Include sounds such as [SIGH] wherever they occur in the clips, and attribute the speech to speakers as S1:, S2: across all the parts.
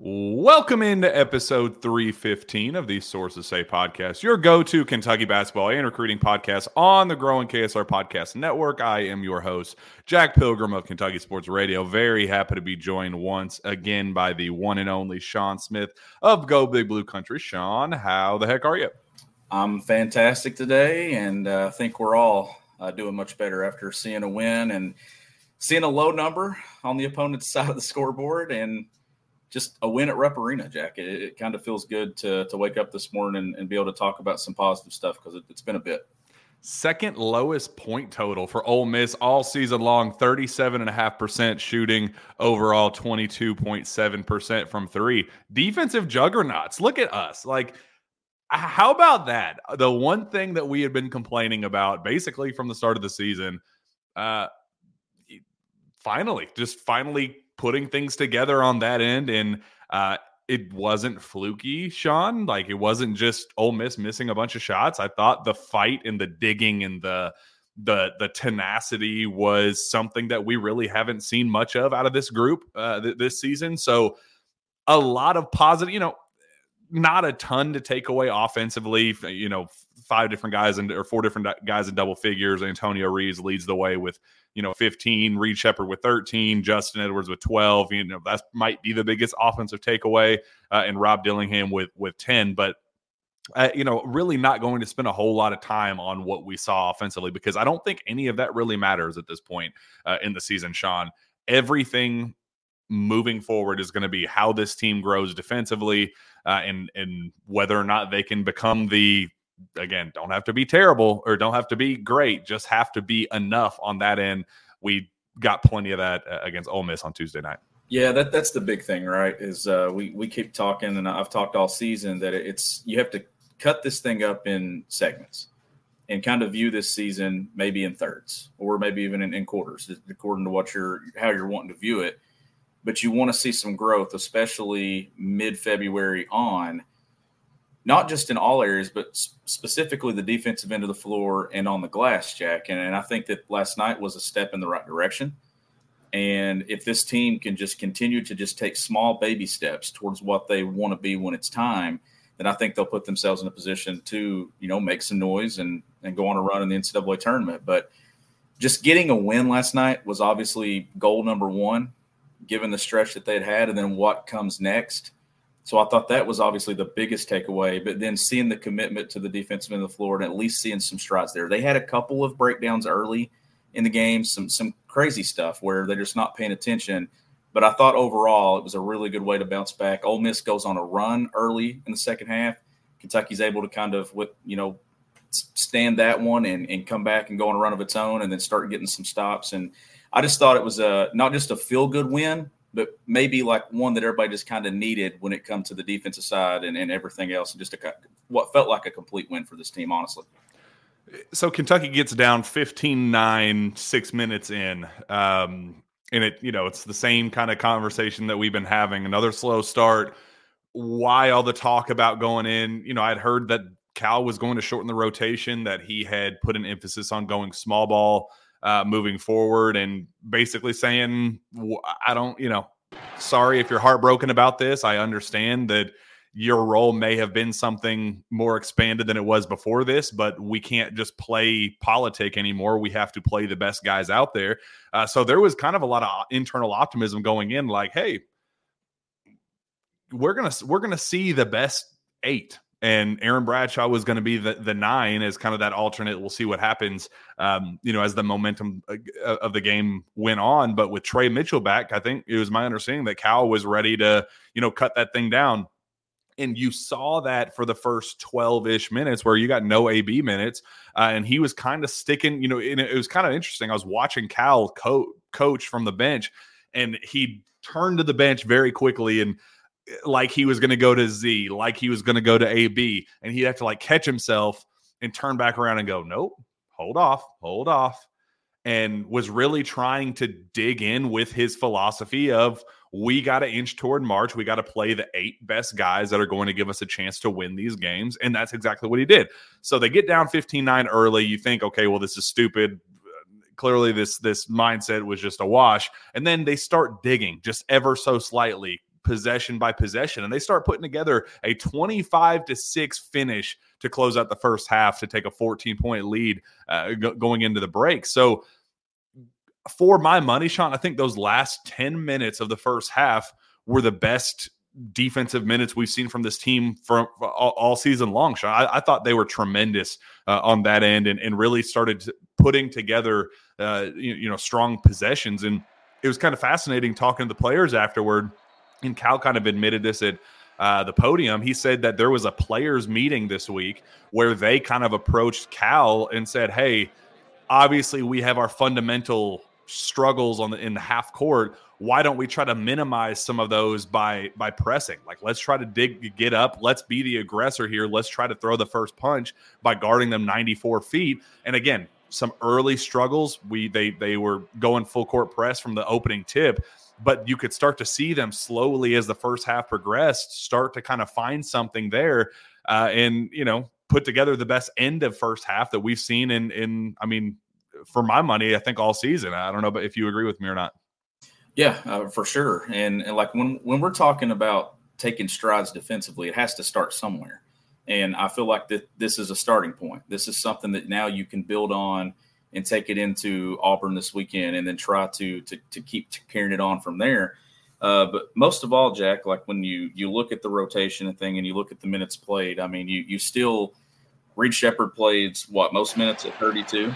S1: Welcome into episode 315 of the Sources Say podcast, your go to Kentucky basketball and recruiting podcast on the growing KSR Podcast Network. I am your host, Jack Pilgrim of Kentucky Sports Radio. Very happy to be joined once again by the one and only Shawn Smith of Go Big Blue Country. Shawn, how the heck are you?
S2: I'm fantastic today, and uh, I think we're all uh, doing much better after seeing a win and seeing a low number on the opponent's [LAUGHS] side of the scoreboard and just a win at Rupp Arena, Jack. It, it kind of feels good to to wake up this morning and, and be able to talk about some positive stuff because it, it's been a bit.
S1: Second lowest point total for Ole Miss all season long, 37.5% shooting overall, 22.7% from three. Defensive juggernauts. Look at us. Like, how about that? The one thing that we had been complaining about basically from the start of the season, uh, finally, just finally putting things together on that end. And uh, it wasn't fluky, Shawn. Like it wasn't just Ole Miss missing a bunch of shots. I thought the fight and the digging and the the the tenacity was something that we really haven't seen much of out of this group uh, th- this season. So a lot of positive, you know, not a ton to take away offensively. You know, five different guys and or four different guys in double figures. Antonio Reeves leads the way with you know 15, Reed Sheppard with 13, Justin Edwards with 12. You know that might be the biggest offensive takeaway, uh, and Rob Dillingham with with 10. But uh, you know, really not going to spend a whole lot of time on what we saw offensively because I don't think any of that really matters at this point uh, in the season, Shawn. Everything moving forward is going to be how this team grows defensively uh, and and whether or not they can become the again, don't have to be terrible or don't have to be great, just have to be enough on that end. We got plenty of that uh, against Ole Miss on Tuesday night.
S2: Yeah, that that's the big thing, right? Is uh, we we keep talking, and I've talked all season that it's you have to cut this thing up in segments and kind of view this season maybe in thirds or maybe even in, in quarters, according to what you're how you're wanting to view it. But you want to see some growth, especially mid February on not just in all areas, but specifically the defensive end of the floor and on the glass, Jack. And, and I think that last night was a step in the right direction. And if this team can just continue to just take small baby steps towards what they want to be when it's time, then I think they'll put themselves in a position to, you know, make some noise and and go on a run in the NCAA tournament. But just getting a win last night was obviously goal number one, given the stretch that they'd had, and then what comes next. So I thought that was obviously the biggest takeaway. But then seeing the commitment to the defensive end of the floor and at least seeing some strides there. They had a couple of breakdowns early in the game, some some crazy stuff where they're just not paying attention. But I thought overall it was a really good way to bounce back. Ole Miss goes on a run early in the second half. Kentucky's able to kind of with you know stand that one and, and come back and go on a run of its own and then start getting some stops. And I just thought it was a not just a feel good win, but maybe like one that everybody just kind of needed when it comes to the defensive side and, and everything else, and just a, what felt like a complete win for this team, honestly.
S1: So Kentucky gets down 15-9, six minutes in. Um, and it, you know, it's the same kind of conversation that we've been having. Another slow start. Why all the talk about going in? You know, I'd heard that Cal was going to shorten the rotation, that he had put an emphasis on going small ball uh, moving forward and basically saying, I don't, you know, sorry if you're heartbroken about this. I understand that your role may have been something more expanded than it was before this, but we can't just play politic anymore. We have to play the best guys out there. Uh, so there was kind of a lot of internal optimism going in, like, hey, we're gonna we're gonna see the best eight and Aaron Bradshaw was going to be the, the nine as kind of that alternate. We'll see what happens, um, you know, as the momentum uh, uh, of the game went on. But with Tre Mitchell back, I think it was my understanding that Cal was ready to, you know, cut that thing down. And you saw that for the first 12 ish minutes where you got no AB minutes. Uh, and he was kind of sticking, you know, it was kind of interesting. I was watching Cal co- coach from the bench and he turned to the bench very quickly and like he was going to go to Z, like he was going to go to AB, and he'd have to like catch himself and turn back around and go, nope, hold off, hold off, and was really trying to dig in with his philosophy of we got to inch toward March. We got to play the eight best guys that are going to give us a chance to win these games. And that's exactly what he did. So they get down 15 9 early. You think, okay, well, this is stupid. Clearly, this this mindset was just a wash. And then they start digging just ever so slightly, possession by possession. And they start putting together a 25 to 6 finish to close out the first half to take a 14 point lead uh, going into the break. So for my money, Shawn, I think those last 10 minutes of the first half were the best defensive minutes we've seen from this team for all, all season long. Shawn, I, I, thought they were tremendous uh, on that end and, and really started putting together, uh, you, you, know, strong possessions. And it was kind of fascinating talking to the players afterward. And Cal kind of admitted this at uh, the podium. He said that there was a players meeting this week where they kind of approached Cal and said, "Hey, obviously we have our fundamental struggles on the in the half court. Why don't we try to minimize some of those by by pressing? Like let's try to dig get up. Let's be the aggressor here. Let's try to throw the first punch by guarding them 94 feet. And again some early struggles we they they were going full court press from the opening tip but you could start to see them slowly as the first half progressed start to kind of find something there uh, and you know put together the best end of first half that we've seen in in i mean for my money, I think all season. I don't know, but if you agree with me or not.
S2: Yeah, uh, for sure. And, and like when when we're talking about taking strides defensively, it has to start somewhere. And I feel like that this is a starting point. This is something that now you can build on and take it into Auburn this weekend, and then try to to, to keep carrying it on from there. Uh, but most of all, Jack, like when you you look at the rotation and thing, and you look at the minutes played, I mean, you you still Reed Sheppard plays what most minutes at 32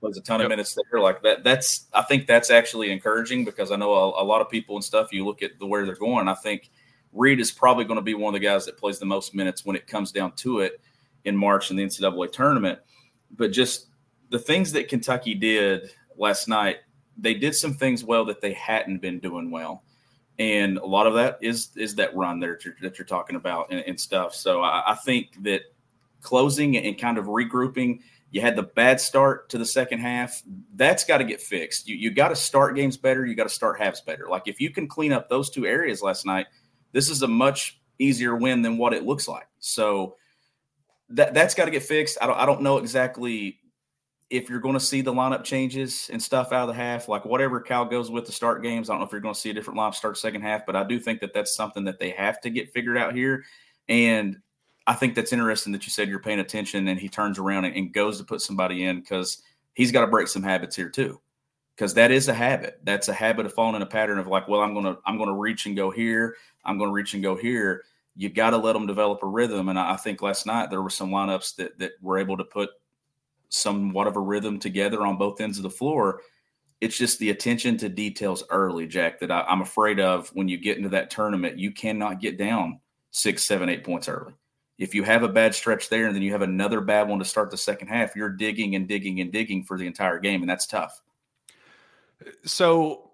S2: plays a ton yep. of minutes there. Like that, that's I think that's actually encouraging because I know a, a, lot of people and stuff. You look at the where they're going. I think Reed is probably going to be one of the guys that plays the most minutes when it comes down to it in March in the NCAA tournament. But just the things that Kentucky did last night, they did some things well that they hadn't been doing well. And a lot of that is is that run that you're, that you're talking about and, and stuff. So I, I think that closing and kind of regrouping – you had the bad start to the second half. That's got to get fixed. You, you got to start games better. You got to start halves better. Like if you can clean up those two areas last night, this is a much easier win than what it looks like. So that that's got to get fixed. I don't I don't know exactly if you're going to see the lineup changes and stuff out of the half, like whatever Cal goes with the start games. I don't know if you're going to see a different lineup start second half, but I do think that that's something that they have to get figured out here. And I think that's interesting that you said you're paying attention and he turns around and, and goes to put somebody in because he's got to break some habits here too. Because that is a habit. That's a habit of falling in a pattern of like, well, I'm gonna I'm gonna reach and go here. I'm gonna reach and go here. You got to let them develop a rhythm. And I, I think last night there were some lineups that that were able to put somewhat of a rhythm together on both ends of the floor. It's just the attention to details early, Jack, that I, I'm afraid of when you get into that tournament. You cannot get down six, seven, eight points early if you have a bad stretch there and then you have another bad one to start the second half, you're digging and digging and digging for the entire game, and that's tough.
S1: So,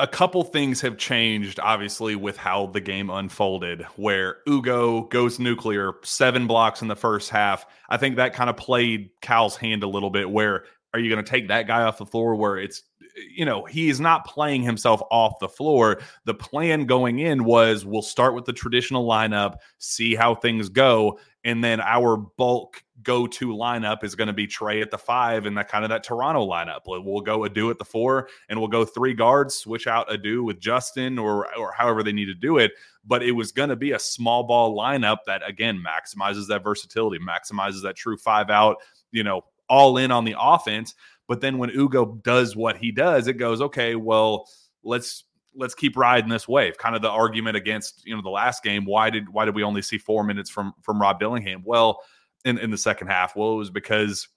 S1: a couple things have changed, obviously, with how the game unfolded. Where Ugo goes nuclear, seven blocks in the first half. I think that kind of played Cal's hand a little bit. Where are you going to take that guy off the floor? Where it's you know, he is not playing himself off the floor. The plan going in was we'll start with the traditional lineup, see how things go, and then our bulk go-to lineup is going to be Tre at the five and that kind of that Toronto lineup. We'll go Adou at the four, and we'll go three guards, switch out Adou with Justin or or however they need to do it. But it was going to be a small ball lineup that again maximizes that versatility, maximizes that true five out. You know, all in on the offense. But then when Ugo does what he does, it goes, okay, well, let's let's keep riding this wave. Kind of the argument against, you know, the last game. Why did why did we only see four minutes from from Rob Dillingham? Well, in, in the second half. Well, it was because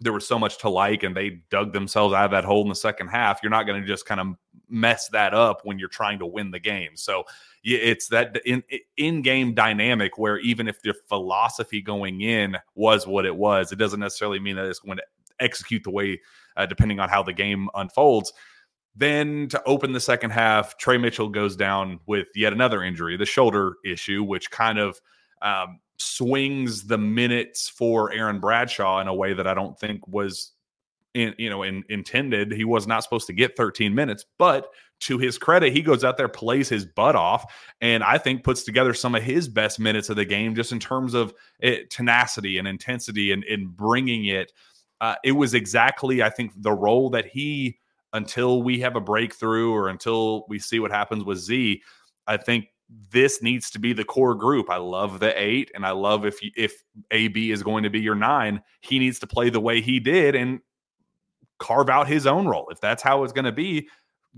S1: there was so much to like and they dug themselves out of that hole in the second half. You're not going to just kind of mess that up when you're trying to win the game. So it's that in in game dynamic where even if the philosophy going in was what it was, it doesn't necessarily mean that it's going to execute the way, uh, depending on how the game unfolds. Then to open the second half, Tre Mitchell goes down with yet another injury, the shoulder issue, which kind of um, swings the minutes for Aaron Bradshaw in a way that I don't think was in, you know in, intended. He was not supposed to get 13 minutes, but to his credit, he goes out there, plays his butt off, and I think puts together some of his best minutes of the game just in terms of it, tenacity and intensity and, and bringing it. Uh, it was exactly, I think, the role that he, until we have a breakthrough or until we see what happens with Z, I think this needs to be the core group. I love the eight, and I love if if AB is going to be your nine, he needs to play the way he did and carve out his own role. If that's how it's going to be,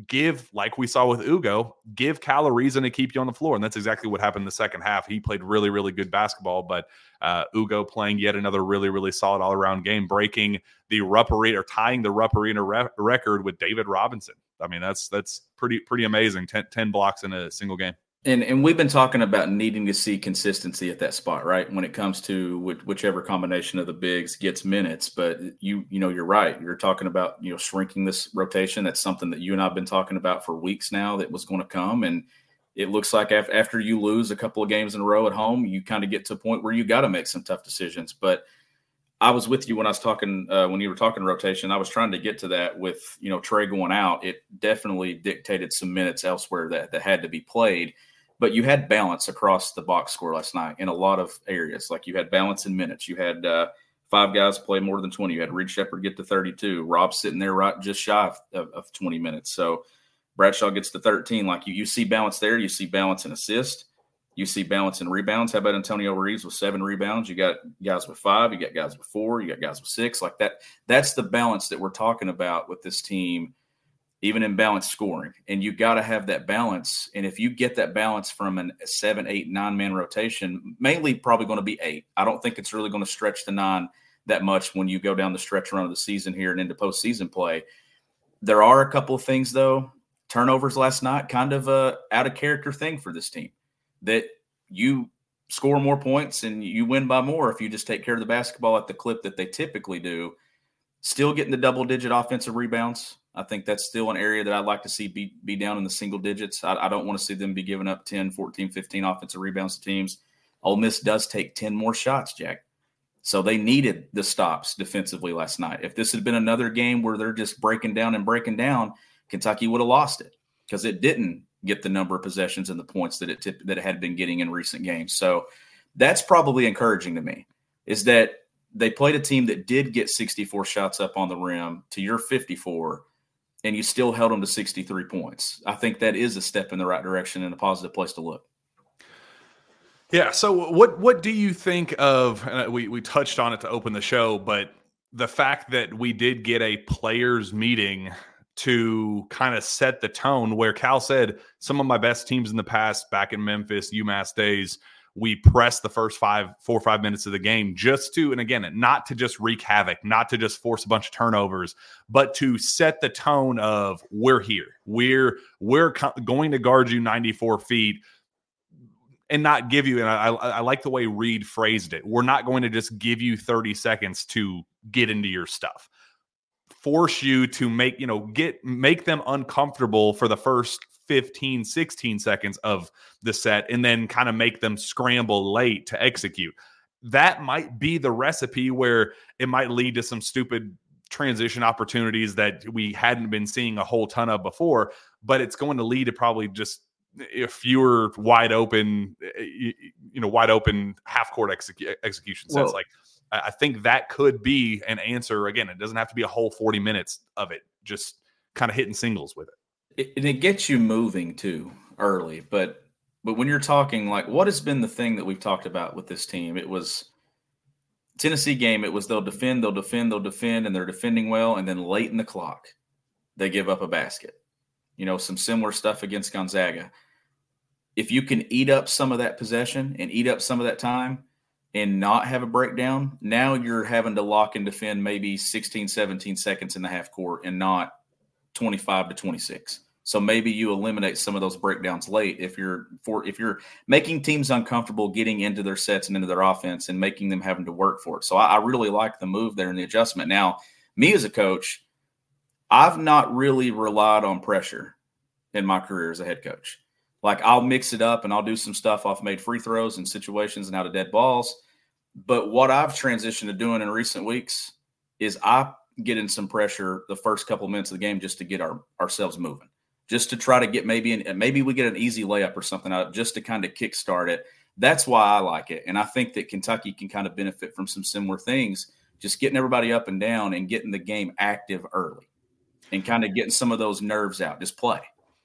S1: give, like we saw with Ugo, give Cal a reason to keep you on the floor. And that's exactly what happened in the second half. He played really, really good basketball, but uh, Ugo playing yet another really, really solid all around game, breaking the Rupp or tying the Rupp re- record with David Robinson. I mean, that's that's pretty pretty amazing. 10, 10 blocks in a single game.
S2: And and we've been talking about needing to see consistency at that spot, right? When it comes to whichever combination of the bigs gets minutes, but you you know you're right. You're talking about you know shrinking this rotation. That's something that you and I've been talking about for weeks now. That was going to come, and it looks like after you lose a couple of games in a row at home, you kind of get to a point where you got to make some tough decisions. But I was with you when I was talking uh, when you were talking rotation. I was trying to get to that with you know Tre going out. It definitely dictated some minutes elsewhere that that had to be played but you had balance across the box score last night in a lot of areas. Like you had balance in minutes. You had uh, five guys play more than 20. You had Reed Sheppard get to 32. Rob sitting there right just shy of, of, of 20 minutes. So Bradshaw gets to 13. Like you, you see balance there. You see balance in assist. You see balance in rebounds. How about Antonio Reeves with seven rebounds? You got guys with five. You got guys with four. You got guys with six. Like that. That's the balance that we're talking about with this team even in balanced scoring. And you got to have that balance. And if you get that balance from an seven, eight, nine man rotation, mainly probably going to be eight. I don't think it's really going to stretch the nine that much when you go down the stretch run of the season here and into postseason play. There are a couple of things though. Turnovers last night, kind of a out of character thing for this team. That you score more points and you win by more if you just take care of the basketball at the clip that they typically do. Still getting the double digit offensive rebounds I think that's still an area that I'd like to see be, be down in the single digits. I, I don't want to see them be giving up 10, 14, 15 offensive rebounds to teams. Ole Miss does take 10 more shots, Jack. So they needed the stops defensively last night. If this had been another game where they're just breaking down and breaking down, Kentucky would have lost it because it didn't get the number of possessions and the points that it that it had been getting in recent games. So that's probably encouraging to me. Is that they played a team that did get 64 shots up on the rim to your 54 and you still held them to 63 points. I think that is a step in the right direction and a positive place to look.
S1: Yeah. So what what do you think of? we we touched on it to open the show, but the fact that we did get a players meeting to kind of set the tone, where Cal said some of my best teams in the past, back in Memphis, UMass days, we press the first five, four or five minutes of the game just to, and again, not to just wreak havoc, not to just force a bunch of turnovers, but to set the tone of we're here, we're we're co- going to guard you 94 feet and not give you. And I, I like the way Reed phrased it. We're not going to just give you 30 seconds to get into your stuff force you to make you know get make them uncomfortable for the first 15, 16 seconds of the set and then kind of make them scramble late to execute. That might be the recipe where it might lead to some stupid transition opportunities that we hadn't been seeing a whole ton of before, but it's going to lead to probably just a fewer wide open, eh, eh, you know, wide open half court execu- execution sets. Well, like, I think that could be an answer. Again, it doesn't have to be a whole 40 minutes of it, just kind of hitting singles with it
S2: it, and it gets you moving too early. But but when you're talking like what has been the thing that we've talked about with this team, it was Tennessee game. It was they'll defend, they'll defend, they'll defend, and they're defending well, and then late in the clock, they give up a basket. You know, some similar stuff against Gonzaga. If you can eat up some of that possession and eat up some of that time and not have a breakdown, now you're having to lock and defend maybe 16, 17 seconds in the half court and not 25 to 26. So maybe you eliminate some of those breakdowns late if you're for if you're making teams uncomfortable getting into their sets and into their offense and making them having to work for it. So I, I really like the move there and the adjustment. Now, me as a coach, I've not really relied on pressure in my career as a head coach. Like I'll mix it up and I'll do some stuff off made free throws and situations and out of dead balls. But what I've transitioned to doing in recent weeks is I get in some pressure the first couple minutes of the game just to get our ourselves moving, just to try to get maybe an, maybe we get an easy layup or something out just to kind of kickstart it. That's why I like it, and I think that Kentucky can kind of benefit from some similar things, just getting everybody up and down and getting the game active early, and kind of getting some of those nerves out. Just play.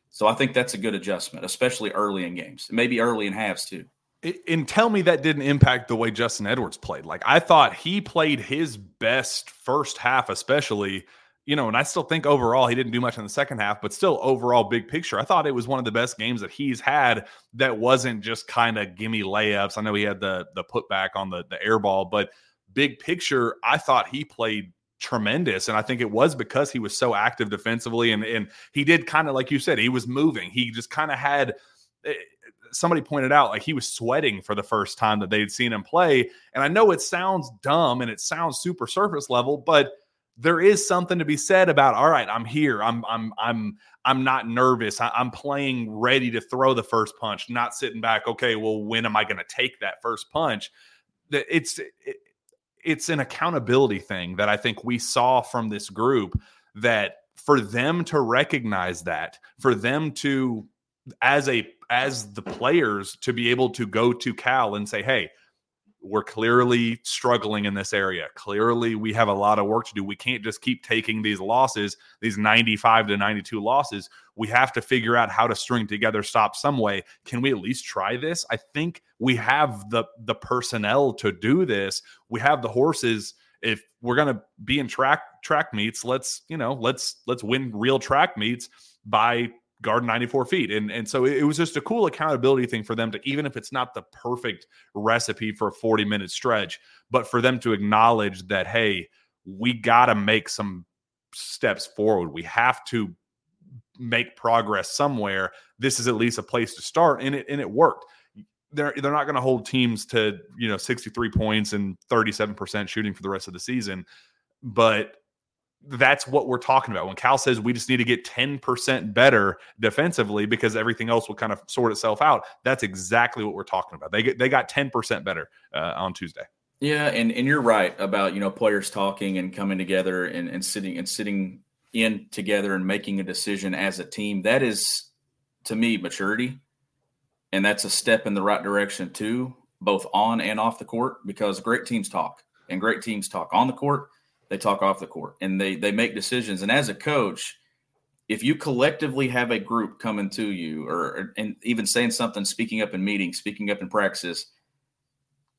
S2: So I think that's a good adjustment, especially early in games, maybe early in halves too.
S1: And tell me that didn't impact the way Justin Edwards played. Like I thought he played his best first half, especially. You know, and I still think overall he didn't do much in the second half, but still overall big picture, I thought it was one of the best games that he's had. That wasn't just kind of gimme layups. I know he had the the putback on the the air ball, but big picture, I thought he played tremendous. And I think it was because he was so active defensively and and he did kind of like you said, he was moving. He just kind of had eh, somebody pointed out like he was sweating for the first time that they'd seen him play. And I know it sounds dumb and it sounds super surface level, but there is something to be said about all right, I'm here. I'm I'm I'm I'm not nervous. I, am playing ready to throw the first punch, not sitting back. Okay, well, when am I going to take that first punch? It's it, it's an accountability thing that I think we saw from this group that for them to recognize that, for them to as a as the players to be able to go to Cal and say, "Hey, we're clearly struggling in this area. Clearly, we have a lot of work to do. We can't just keep taking these losses, these 95 to 92 losses. We have to figure out how to string together stops some way. Can we at least try this? I think we have the the personnel to do this. We have the horses. If we're to be in track track meets, let's, you know, let's let's win real track meets by guard 94 feet. And, and so it, was just a cool accountability thing for them to, even if it's not the perfect recipe for a 40 minute stretch, but for them to acknowledge that, hey, we got to make some steps forward. We have to make progress somewhere. This is at least a place to start. And it, and it worked. They're, they're not going to hold teams to, you know, 63 points and 37% shooting for the rest of the season. But that's what we're talking about. When Cal says we just need to get 10% better defensively because everything else will kind of sort itself out, that's exactly what we're talking about. They they got 10% better uh, on Tuesday.
S2: Yeah, and, and you're right about you know players talking and coming together and, and sitting and sitting in together and making a decision as a team. That is to me maturity. And that's a step in the right direction too, both on and off the court, because great teams talk and great teams talk on the court they talk off the court and they they make decisions. And as a coach, if you collectively have a group coming to you or and even saying something, speaking up in meetings, speaking up in practices,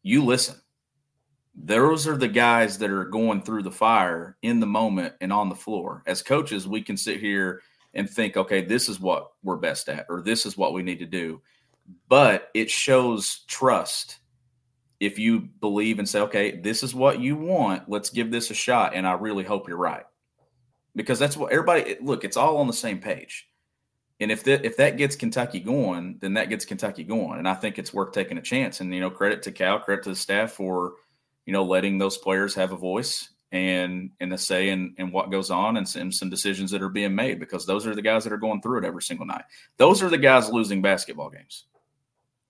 S2: you listen. Those are the guys that are going through the fire in the moment and on the floor. As coaches, we can sit here and think, okay, this is what we're best at, or this is what we need to do. But it shows trust if you believe and say, okay, this is what you want, let's give this a shot. And I really hope you're right. Because that's what everybody look, it's all on the same page. And if that if that gets Kentucky going, then that gets Kentucky going. And I think it's worth taking a chance. And you know, credit to Cal, credit to the staff for, you know, letting those players have a voice and and a say in, in what goes on and some, some decisions that are being made because those are the guys that are going through it every single night. Those are the guys losing basketball games.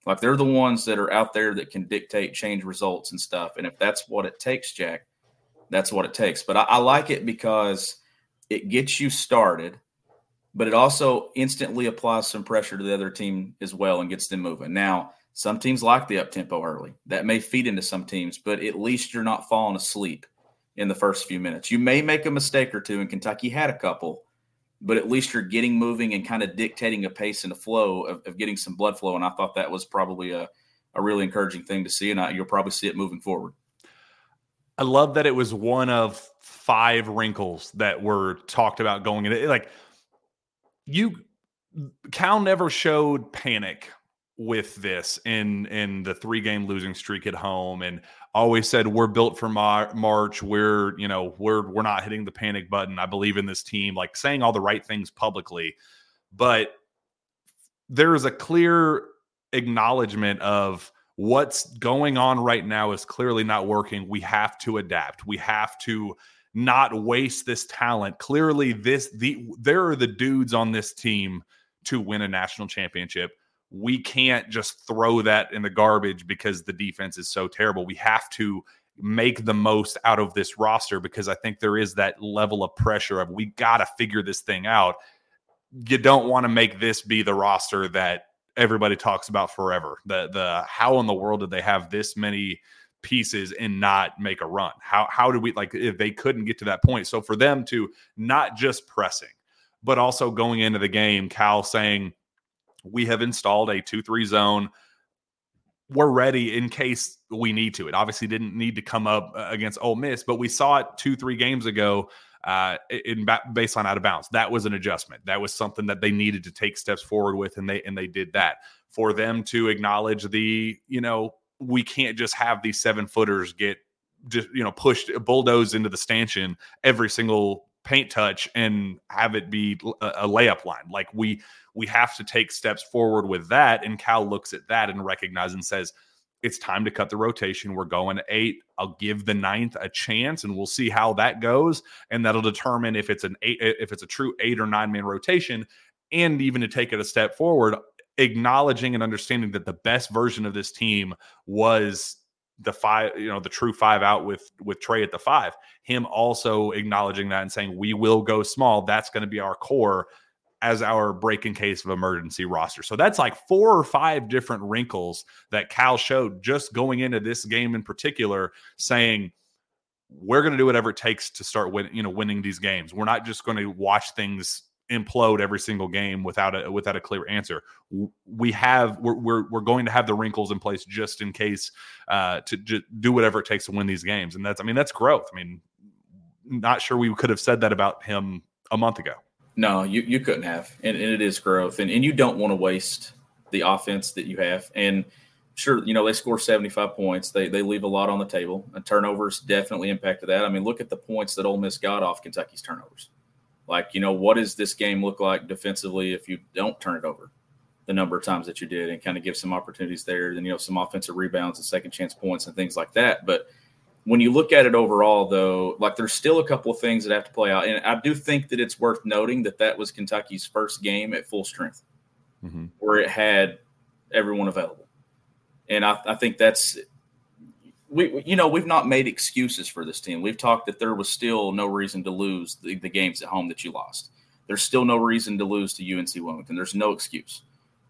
S2: Like they're the ones that are out there that can dictate change results and stuff. And if that's what it takes, Jack, that's what it takes. But I, I like it because it gets you started, but it also instantly applies some pressure to the other team as well and gets them moving. Now, some teams like the up tempo early. That may feed into some teams, but at least you're not falling asleep in the first few minutes. You may make a mistake or two, and Kentucky had a couple, but at least you're getting moving and kind of dictating a pace and a flow of, of getting some blood flow. And I thought that was probably a, a really encouraging thing to see. And I, you'll probably see it moving forward.
S1: I love that it was one of five wrinkles that were talked about going in. Like you, Cal never showed panic with this in in the three game losing streak at home and always said we're built for Mar- march. We're you know we're we're not hitting the panic button. I believe in this team like saying all the right things publicly. But there is a clear acknowledgement of what's going on right now is clearly not working. We have to adapt. We have to not waste this talent. Clearly, this the there are the dudes on this team to win a national championship. We can't just throw that in the garbage because the defense is so terrible. We have to make the most out of this roster because I think there is that level of pressure of we got to figure this thing out. You don't want to make this be the roster that everybody talks about forever. The the how in the world did they have this many pieces and not make a run? How how did we like if they couldn't get to that point? So for them to not just pressing, but also going into the game, Cal saying we have installed a 2-3 zone. We're ready in case we need to. It obviously didn't need to come up uh, against Ole Miss, but we saw it 2-3 games ago uh, in baseline out of bounds. That was an adjustment. That was something that they needed to take steps forward with, and they and they did that. For them to acknowledge the, you know, we can't just have these seven footers get just you know pushed bulldozed into the stanchion every single paint touch and have it be a, layup line. Like we we have to take steps forward with that. And Cal looks at that and recognizes and says, it's time to cut the rotation. We're going eight. I'll give the ninth a chance, and we'll see how that goes, and that'll determine if it's an eight, if it's a true eight or nine man rotation, and even to take it a step forward, acknowledging and understanding that the best version of this team was the five, you know, the true five out with with Tre at the five. Him also acknowledging that and saying we will go small. That's going to be our core as our break in case of emergency roster. So that's like four or five different wrinkles that Cal showed just going into this game in particular, saying we're going to do whatever it takes to start winning, you know, winning these games. We're not just going to watch things implode every single game without a without a clear answer. We have we're we're, we're going to have the wrinkles in place just in case uh, to, do whatever it takes to win these games. And that's I mean that's growth. I mean, not sure we could have said that about him a month ago.
S2: No, you, you couldn't have. And, and it is growth. And, and you don't want to waste the offense that you have. And sure, you know, they score 75 points. They, they leave a lot on the table. And turnovers definitely impacted that. I mean, look at the points that Ole Miss got off Kentucky's turnovers. Like, you know, what does this game look like defensively if you don't turn it over the number of times that you did and kind of give some opportunities there? Then, you know, some offensive rebounds and second chance points and things like that. But – when you look at it overall, though, like there's still a couple of things that have to play out. And I do think that it's worth noting that that was Kentucky's first game at full strength, mm-hmm. where it had everyone available. And I, I think that's we, you know, we've not made excuses for this team. We've talked that there was still no reason to lose the, the games at home that you lost. There's still no reason to lose to UNC Wilmington. There's no excuse.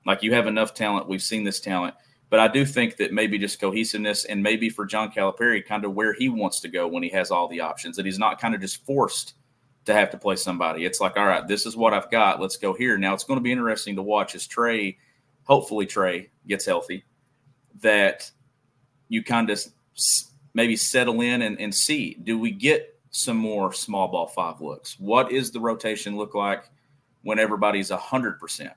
S2: Like you have enough talent. We've seen this talent but I do think that maybe just cohesiveness and maybe for John Calipari, kind of where he wants to go when he has all the options, that he's not kind of just forced to have to play somebody. It's like, all right, this is what I've got. Let's go here. Now it's going to be interesting to watch as Tre, hopefully Tre gets healthy, that you kind of maybe settle in and, and see do we get some more small ball five looks? What is the rotation look like when everybody's 100%?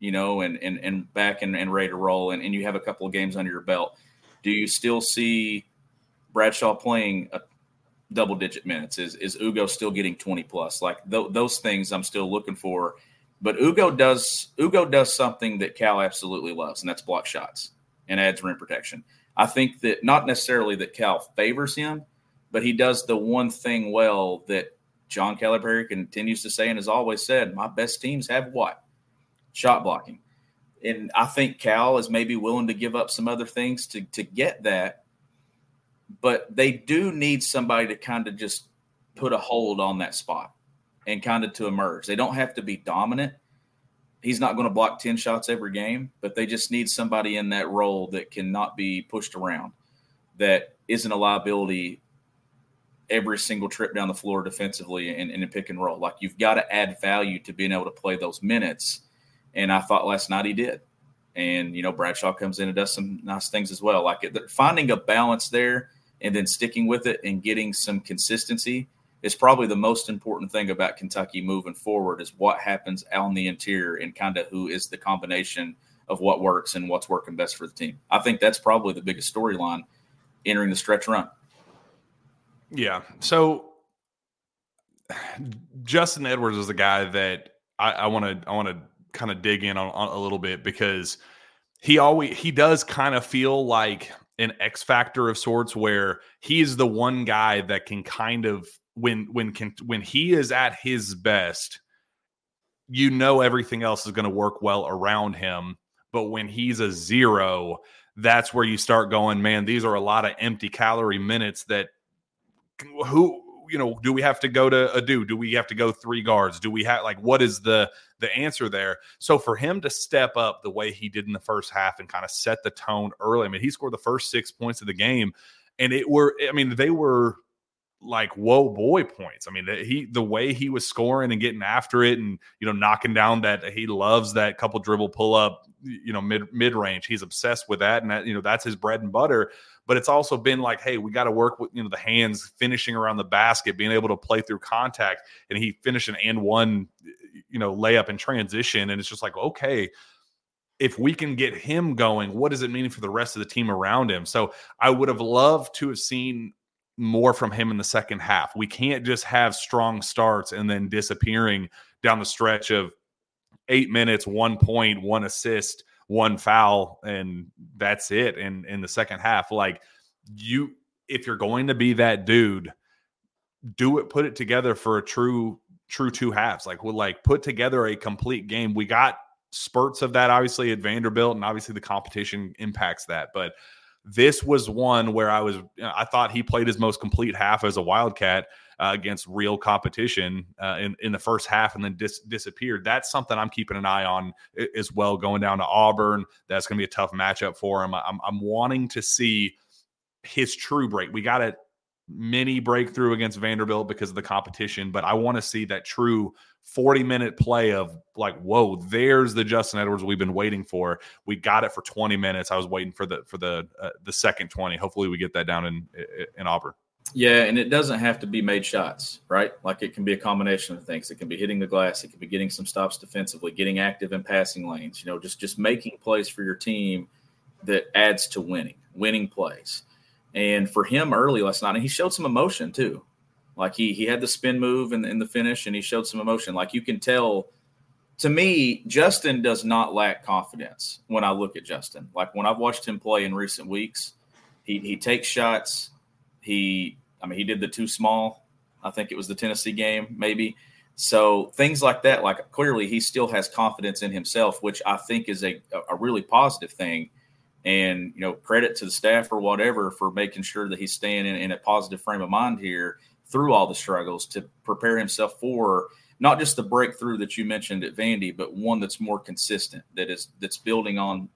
S2: you know, and and and back and, and ready to roll, and, and you have a couple of games under your belt, do you still see Bradshaw playing a double digit minutes? Is is Ugo still getting twenty plus? Like th- those things, I'm still looking for. But Ugo does Ugo does something that Cal absolutely loves, and that's block shots and adds rim protection. I think that not necessarily that Cal favors him, but he does the one thing well that John Calipari continues to say and has always said: "My best teams have what shot blocking. And I think Cal is maybe willing to give up some other things to, to get that. But they do need somebody to kind of just put a hold on that spot and kind of to emerge. They don't have to be dominant. He's not going to block 10 shots every game, but they just need somebody in that role that cannot be pushed around, that isn't a liability every single trip down the floor defensively and in a pick and roll. Like you've got to add value to being able to play those minutes and I thought last night he did. And, you know, Bradshaw comes in and does some nice things as well. Like finding a balance there and then sticking with it and getting some consistency is probably the most important thing about Kentucky moving forward is what happens on the interior and kind of who is the combination of what works and what's working best for the team. I think that's probably the biggest storyline entering the stretch run.
S1: Yeah. So Justin Edwards is a guy that I want to I want to kind of dig in on, on a little bit because he always he does kind of feel like an X factor of sorts where he is the one guy that can kind of when when can when he is at his best, you know everything else is going to work well around him. But when he's a zero, that's where you start going, man, these are a lot of empty calorie minutes that who you know, do we have to go to a do? Do we have to go three guards? Do we have like what is the the answer there? So for him to step up the way he did in the first half and kind of set the tone early, I mean, he scored the first six points of the game, and it were, I mean, they were like whoa boy points. I mean, he the way he was scoring and getting after it, and you know, knocking down that he loves that couple dribble pull up, you know, mid mid range. He's obsessed with that, and that you know that's his bread and butter but it's also been like, hey, we got to work with you know the hands finishing around the basket, being able to play through contact, and he finished an and one, you know, layup in transition, and it's just like, okay, if we can get him going, what does it mean for the rest of the team around him? So I would have loved to have seen more from him in the second half. We can't just have strong starts and then disappearing down the stretch of eight minutes, one point, one assist one foul and that's it in in the second half. Like you if you're going to be that dude do it put it together for a true true two halves. Like we'll like put together a complete game. We got spurts of that obviously at Vanderbilt and obviously the competition impacts that but this was one where I was I thought he played his most complete half as a Wildcat uh, against real competition uh, in in the first half and then dis- disappeared. That's something I'm keeping an eye on as well. Going down to Auburn, that's going to be a tough matchup for him. I'm I'm wanting to see his true break. We got a mini breakthrough against Vanderbilt because of the competition, but I want to see that true 40 minute play of like, whoa, there's the Justin Edwards we've been waiting for. We got it for 20 minutes. I was waiting for the for the uh, the second 20. Hopefully, we get that down in in Auburn.
S2: Yeah, and it doesn't have to be made shots, right? Like it can be a combination of things. It can be hitting the glass, it can be getting some stops defensively, getting active in passing lanes, you know, just just making plays for your team that adds to winning, winning plays. And for him early last night, and he showed some emotion too. Like he he had the spin move in, in the finish and he showed some emotion. Like you can tell to me, Justin does not lack confidence when I look at Justin. Like when I've watched him play in recent weeks, he he takes shots he, I mean, he did the too small. I think it was the Tennessee game, maybe. So things like that, like clearly he still has confidence in himself, which I think is a, a really positive thing. And, you know, credit to the staff or whatever for making sure that he's staying in, in a positive frame of mind here through all the struggles to prepare himself for not just the breakthrough that you mentioned at Vandy, but one that's more consistent, that is that's building on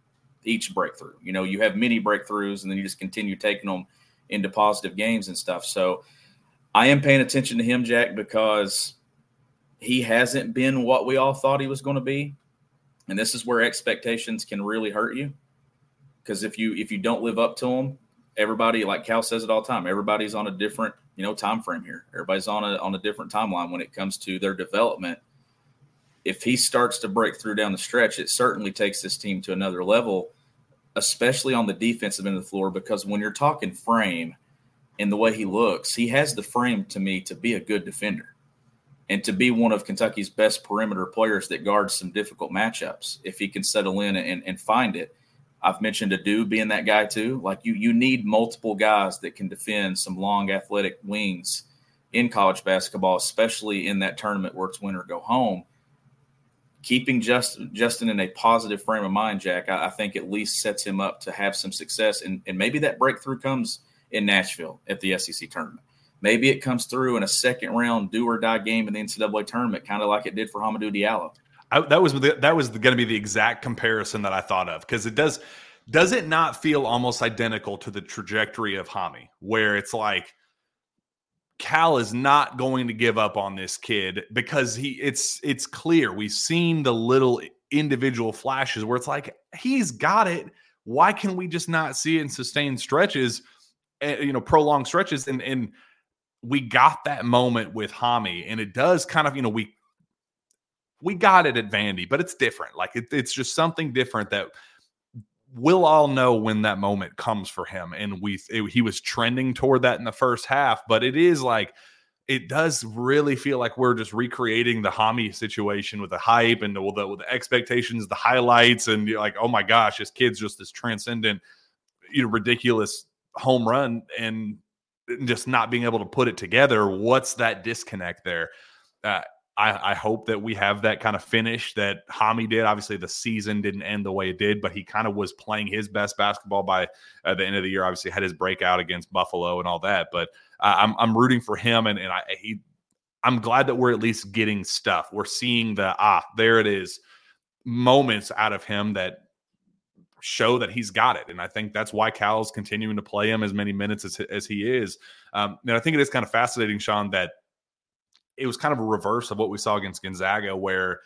S2: each breakthrough. You know, you have many breakthroughs and then you just continue taking them – into positive games and stuff. So I am paying attention to him, Jack, because he hasn't been what we all thought he was going to be. And this is where expectations can really hurt you. Because if you if you don't live up to them, everybody, like Cal says it all the time, everybody's on a different, you know, time frame here. Everybody's on a on a different timeline when it comes to their development. If he starts to break through down the stretch, it certainly takes this team to another level especially on the defensive end of the floor, because when you're talking frame and the way he looks, he has the frame to me to be a good defender and to be one of Kentucky's best perimeter players that guards some difficult matchups if he can settle in and, and find it. I've mentioned Adou being that guy too. Like you, you need multiple guys that can defend some long athletic wings in college basketball, especially in that tournament where it's win or go home keeping Justin Justin in a positive frame of mind, Jack, I, I, think at least sets him up to have some success. And, and maybe that breakthrough comes in Nashville at the SEC tournament. Maybe it comes through in a second round do or die game in the NCAA tournament, kind of like it did for Hamidou Diallo.
S1: I, that was the, that was going to be the exact comparison that I thought of because it does does it not feel almost identical to the trajectory of Hami, where it's like Cal is not going to give up on this kid because he it's it's clear. We've seen the little individual flashes where it's like he's got it. Why can we just not see it in sustained stretches eh, you know prolonged stretches? And and we got that moment with Hami and it does kind of you know we we got it at Vandy but it's different like it, it's just something different that we'll all know when that moment comes for him. And we it, he was trending toward that in the first half, but it is like it does really feel like we're just recreating the Hami situation with the hype and the, with the, the expectations, the highlights, and like, oh my gosh, this kid's just this transcendent, you know, ridiculous home run. And just not being able to put it together. What's that disconnect there? Uh, I, I, hope that we have that kind of finish that Hami did. Obviously, the season didn't end the way it did, but he kind of was playing his best basketball by uh, the end of the year. Obviously, had his breakout against Buffalo and all that. But uh, I'm I'm rooting for him, and and I he, I'm glad that we're at least getting stuff. We're seeing the ah, there it is, moments out of him that show that he's got it. And I think that's why Cal's continuing to play him as many minutes as, as he is. Um, and I think it is kind of fascinating, Shawn, that it was kind of a reverse of what we saw against Gonzaga, where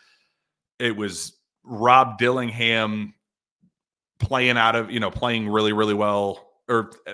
S1: it was Rob Dillingham playing out of, you know, playing really, really well, or uh,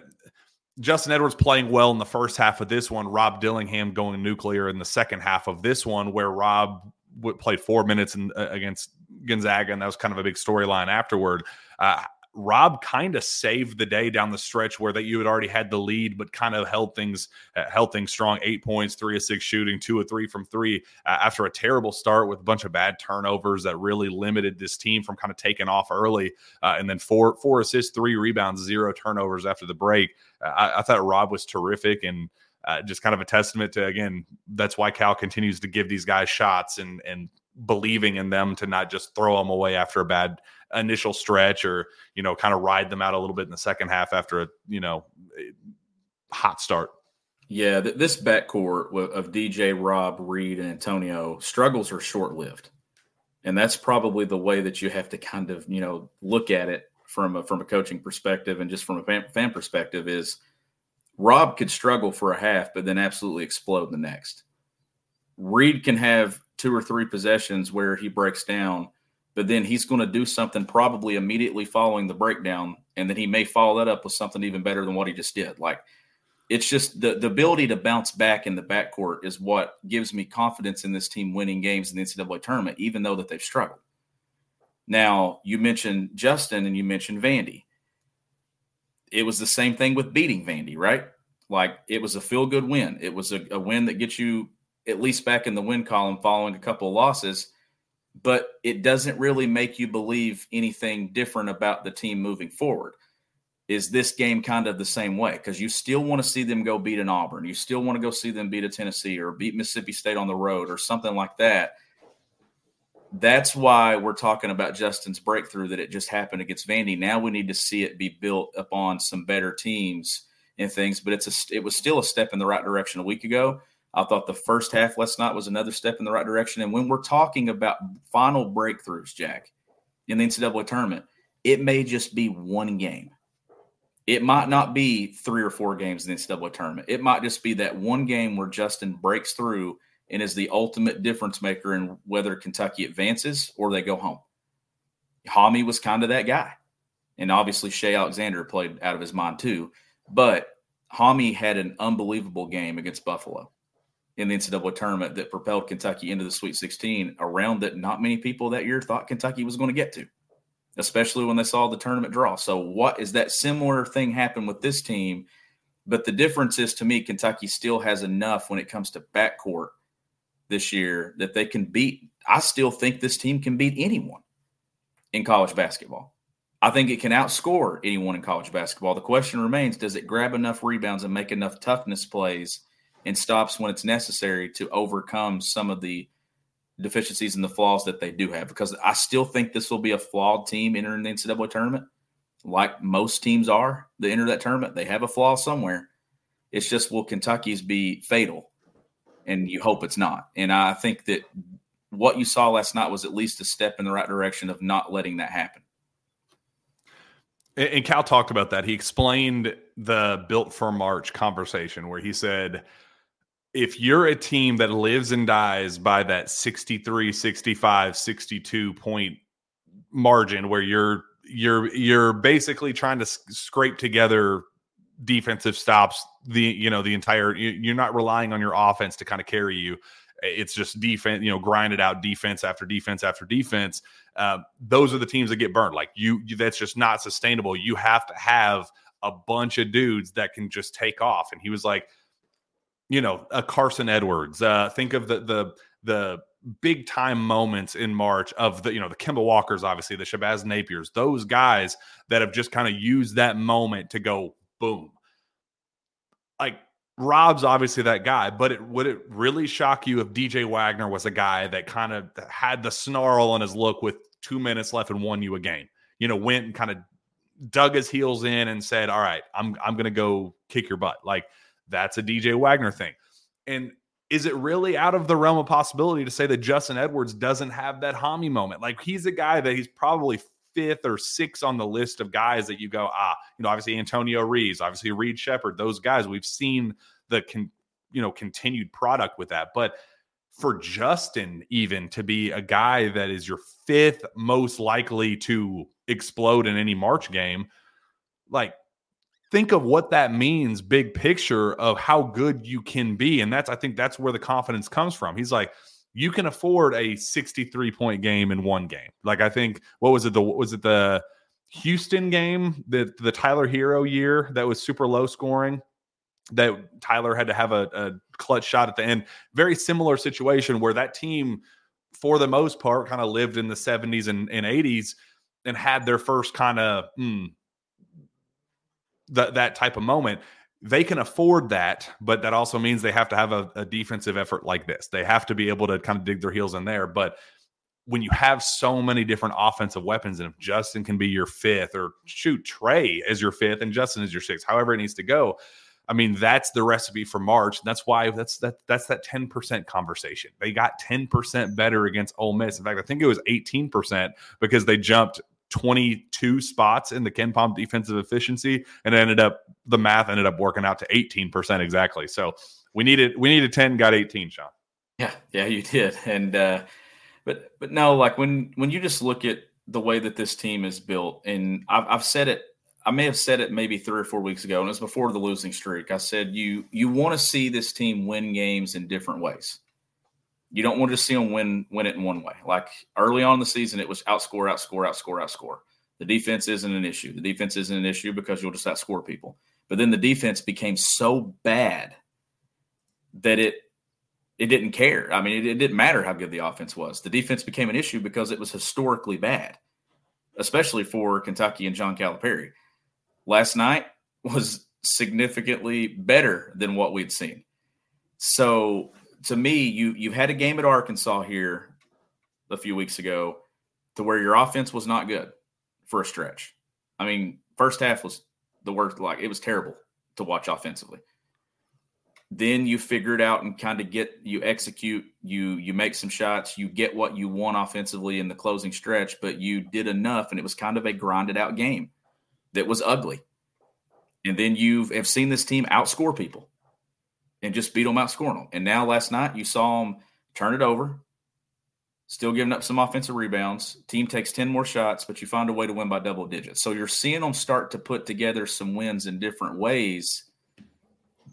S1: Justin Edwards playing well in the first half of this one, Rob Dillingham going nuclear in the second half of this one, where Rob played four minutes in, uh, against Gonzaga, and that was kind of a big storyline afterward. Uh, Rob kind of saved the day down the stretch where that you had already had the lead, but kind of held things uh, held things strong. Eight points, three of six shooting, two of three from three uh, after a terrible start with a bunch of bad turnovers that really limited this team from kind of taking off early. Uh, and then four four assists, three rebounds, zero turnovers after the break. Uh, I, I, thought Rob was terrific and. Uh, just kind of a testament to again that's why Cal continues to give these guys shots and and believing in them to not just throw them away after a bad initial stretch or you know kind of ride them out a little bit in the second half after a you know hot start.
S2: Yeah, th- this backcourt of DJ, Rob, Reed, and Antonio struggles are short lived, and that's probably the way that you have to kind of you know look at it from a from a coaching perspective and just from a fan, fan perspective is Rob could struggle for a half, but then absolutely explode the next. Reed can have two or three possessions where he breaks down, but then he's going to do something probably immediately following the breakdown, and then he may follow that up with something even better than what he just did. Like it's just the, the ability to bounce back in the backcourt is what gives me confidence in this team winning games in the NCAA tournament, even though that they've struggled. Now, you mentioned Justin and you mentioned Vandy. It was the same thing with beating Vandy, right? Like it was a feel good win. It was a, a win that gets you at least back in the win column following a couple of losses, but it doesn't really make you believe anything different about the team moving forward. Is this game kind of the same way? Because you still want to see them go beat an Auburn. You still want to go see them beat a Tennessee or beat Mississippi State on the road or something like that. That's why we're talking about Justin's breakthrough that it just happened against Vandy. Now we need to see it be built upon some better teams and things. But it's a it was still a step in the right direction a week ago. I thought the first half last night was another step in the right direction. And when we're talking about final breakthroughs, Jack, in the NCAA tournament, it may just be one game. It might not be three or four games in the NCAA tournament. It might just be that one game where Justin breaks through and is the ultimate difference maker in whether Kentucky advances or they go home. Hami was kind of that guy. And obviously, Shai Alexander played out of his mind too. But Hami had an unbelievable game against Buffalo in the NCAA tournament that propelled Kentucky into the Sweet 16, around that not many people that year thought Kentucky was going to get to, especially when they saw the tournament draw. So, what is that similar thing happen with this team? But the difference is to me, Kentucky still has enough when it comes to backcourt this year that they can beat. I still think this team can beat anyone in college basketball. I think it can outscore anyone in college basketball. The question remains does it grab enough rebounds and make enough toughness plays and stops when it's necessary to overcome some of the deficiencies and the flaws that they do have. Because I still think this will be a flawed team entering the NCAA tournament, like most teams are that enter that tournament. They have a flaw somewhere. It's just will Kentucky's be fatal, and you hope it's not. And I think that what you saw last night was at least a step in the right direction of not letting that happen.
S1: And Cal talked about that. He explained the built for March conversation where he said if you're a team that lives and dies by that 63 65 62 point margin where you're you're you're basically trying to scrape together defensive stops the you know the entire you're not relying on your offense to kind of carry you. It's just defense you know grinded out defense after defense after defense. Uh, those are the teams that get burned. Like you that's just not sustainable. You have to have a bunch of dudes that can just take off. And he was like you know, a Carson Edwards. Uh, think of the the the big time moments in March of the you know the Kemba Walkers, obviously the Shabazz Napiers, those guys that have just kind of used that moment to go boom. Like Rob's obviously that guy, but it, would it really shock you if DJ Wagner was a guy that kind of had the snarl on his look with two minutes left and won you a game? You know, went and kind of dug his heels in and said, "All right, I'm I'm going to go kick your butt." Like that's a DJ Wagner thing. And is it really out of the realm of possibility to say that Justin Edwards doesn't have that Hami moment? Like he's a guy that he's probably fifth or sixth on the list of guys that you go, ah, you know, obviously Antonio Reeves, obviously Reed Sheppard, those guys, we've seen the con, you know, continued product with that. But for Justin, even to be a guy that is your fifth most likely to explode in any March game, like think of what that means big picture of how good you can be and that's i think that's where the confidence comes from he's like you can afford a 63 point game in one game. Like I think what was it the was it the Houston game the the Tyler Herro year that was super low scoring that Tyler had to have a, a clutch shot at the end. Very similar situation where that team for the most part kind of lived in the 70s and, and 80s and had their first kind of mm, that that type of moment they can afford that, but that also means they have to have a, a, defensive effort like this. They have to be able to kind of dig their heels in there. But when you have so many different offensive weapons, and if Justin can be your fifth, or shoot Tre as your fifth, and Justin is your sixth, however it needs to go. I mean, that's the recipe for March. That's why that's that that's that 10% conversation. They got 10% better against Ole Miss. In fact, I think it was 18% because they jumped 22 spots in the KenPom defensive efficiency, and ended up the math ended up working out to 18% exactly. So we needed we needed 10, got 18, Shawn.
S2: Yeah, yeah, you did. And uh but but no, like when when you just look at the way that this team is built, and I've, I've said it I may have said it maybe three or four weeks ago, and it was before the losing streak. I said you you want to see this team win games in different ways. You don't want to see them win win it in one way. Like early on the season, it was outscore, outscore, outscore, outscore. The defense isn't an issue. The defense isn't an issue because you'll just outscore people. But then the defense became so bad that it it didn't care. I mean, it, it didn't matter how good the offense was. The defense became an issue because it was historically bad, especially for Kentucky and John Calipari. Last night was significantly better than what we'd seen. So to me, you you've had a game at Arkansas here a few weeks ago to where your offense was not good for a stretch. I mean, first half was the worst. Like it was terrible to watch offensively. Then you figure it out and kind of get you execute. You you make some shots. You get what you want offensively in the closing stretch, but you did enough, and it was kind of a grinded out game that was ugly. And then you have seen this team outscore people and just beat them, outscoring them. And now last night you saw them turn it over, still giving up some offensive rebounds. Team takes 10 more shots, but you find a way to win by double digits. So you're seeing them start to put together some wins in different ways.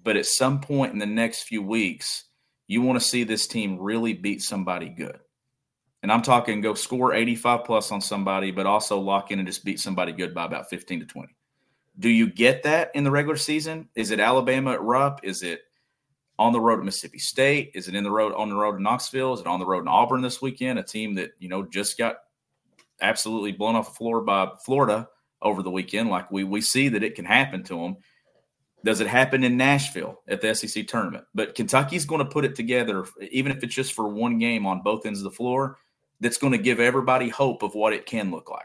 S2: But at some point in the next few weeks, you want to see this team really beat somebody good. And I'm talking go score 85 plus on somebody, but also lock in and just beat somebody good by about 15 to 20. Do you get that in the regular season? Is it Alabama at Rupp? Is it on the road at Mississippi State? Is it in the road on the road in Knoxville? Is it on the road in Auburn this weekend? A team that you know just got absolutely blown off the floor by Florida over the weekend. Like we we see that it can happen to them. Does it happen in Nashville at the SEC tournament? But Kentucky's going to put it together, even if it's just for one game on both ends of the floor. That's going to give everybody hope of what it can look like.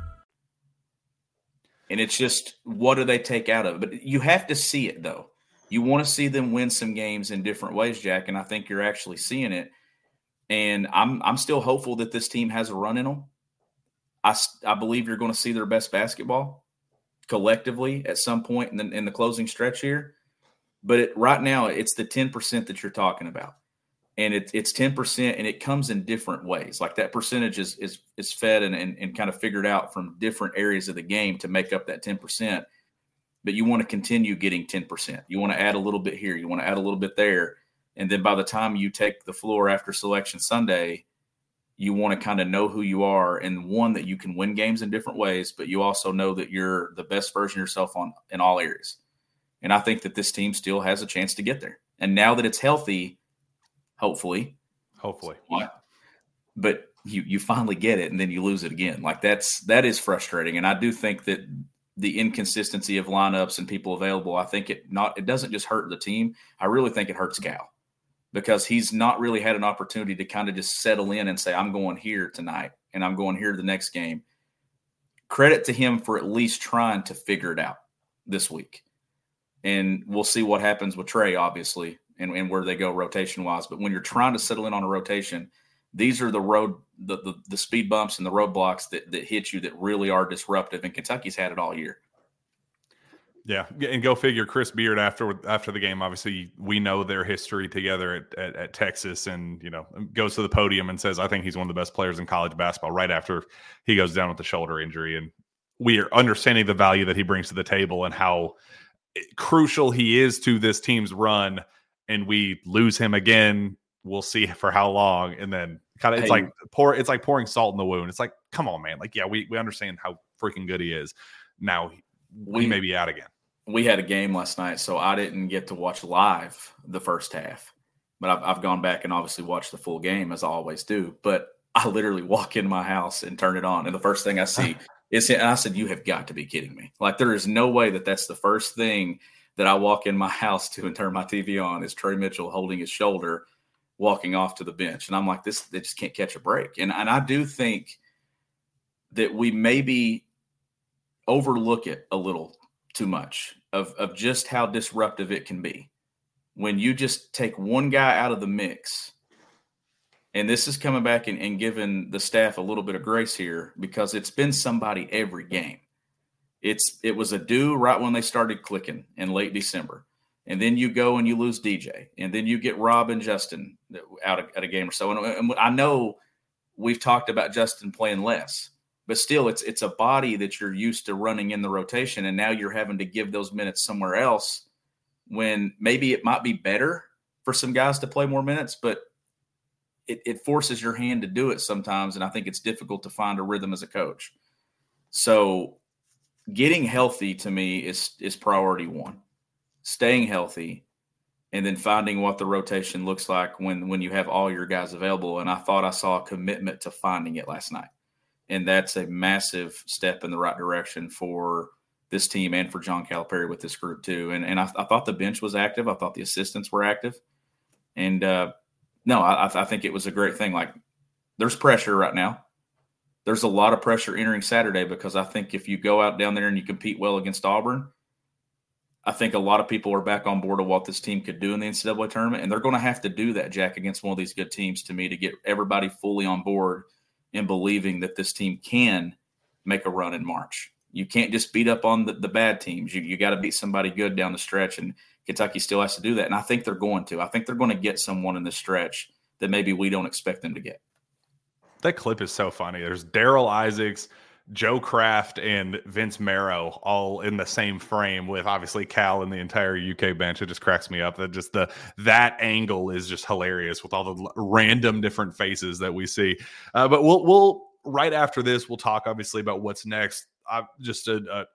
S2: And it's just what do they take out of it? But you have to see it though. You want to see them win some games in different ways, Jack, and I think you're actually seeing it. And I'm I'm still hopeful that this team has a run in them. I, I believe you're going to see their best basketball collectively at some point in the, in the closing stretch here. But it, right now, it's the 10% that you're talking about and it, it's 10% and it comes in different ways like that percentage is is, is fed and, and, and kind of figured out from different areas of the game to make up that 10% but you want to continue getting 10%. You want to add a little bit here, you want to add a little bit there. And then by the time you take the floor after selection Sunday, you want to kind of know who you are and one that you can win games in different ways, but you also know that you're the best version of yourself on in all areas. And I think that this team still has a chance to get there. And now that it's healthy, hopefully,
S1: hopefully,
S2: what? But you you finally get it, and then you lose it again. Like that's that is frustrating. And I do think that the inconsistency of lineups and people available, I think it not it doesn't just hurt the team. I really think it hurts Cal because he's not really had an opportunity to kind of just settle in and say, I'm going here tonight and I'm going here the next game. Credit to him for at least trying to figure it out this week. And we'll see what happens with Tre, obviously, and, and where they go rotation wise. But when you're trying to settle in on a rotation, these are the road the, the, the speed bumps and the roadblocks that, that hit you that really are disruptive. And Kentucky's had it all year.
S1: Yeah, and go figure. Chris Beard after after the game, obviously we know their history together at, at, at, Texas, and you know goes to the podium and says, "I think he's one of the best players in college basketball." Right after he goes down with the shoulder injury, and we are understanding the value that he brings to the table and how eh, crucial he is to this team's run. And we lose him again. We'll see [LAUGHS] for how long, and then kind of it's hey. like pour it's like pouring salt in the wound. It's like, come on, man. Like, yeah, we we understand how freaking good he is. Now we may be out again.
S2: We had a game last night, so I didn't get to watch live the first half, but I've, I've gone back and obviously watched the full game as I always do. But I literally walk in my house and turn it on, and the first thing I see [LAUGHS] is and I said, "You have got to be kidding me! Like there is no way that that's the first thing that I walk in my [LAUGHS] house to and turn my TV on is Tre Mitchell holding his shoulder, walking off to the bench, and I'm like, this they just can't catch a break, and and I do think that we maybe overlook it a little too much of, of just how disruptive it can be when you just take one guy out of the mix. And this is coming back and, and giving the staff a little bit of grace here because it's been somebody every game. It's it was Adou right when they started clicking in late December. And then you go and you lose DJ. And then you get Rob and Justin out of, at a game or so. And, and I know we've talked about Justin playing less but still it's it's a body that you're used to running in the rotation and now you're having to give those minutes somewhere else when maybe it might be better for some guys to play more minutes but it, it forces your hand to do it sometimes and i think it's difficult to find a rhythm as a coach so getting healthy to me is is priority one staying healthy and then finding what the rotation looks like when when you have all your guys available and i thought i saw a commitment to finding it last night and that's a massive step in the right direction for this team and for John Calipari with this group too. And and I, I thought the bench was active. I thought the assistants were active, and uh, no, I, I think it was a great thing. Like there's pressure right now. There's a lot of pressure entering Saturday because I think if you go out down there and you compete well against Auburn, I think a lot of people are back on board of what this team could do in the NCAA tournament, and they're going to have to do that, Jack, against one of these good teams to me to get everybody fully on board in believing that this team can make a run in March. You can't just beat up on the, the bad teams. You, you got to beat somebody good down the stretch, and Kentucky still has to do that. And I think they're going to. I think they're going to get someone in the stretch that maybe we don't expect them to get.
S1: That clip is so funny. There's Daryl Isaacs, Joe Kraft, and Vince Marrow all in the same frame with obviously Cal and the entire UK bench. It just cracks me up that just the that angle is just hilarious with all the random different faces that we see. Uh, but we'll we'll right after this we'll talk obviously about what's next. Uh, just a, a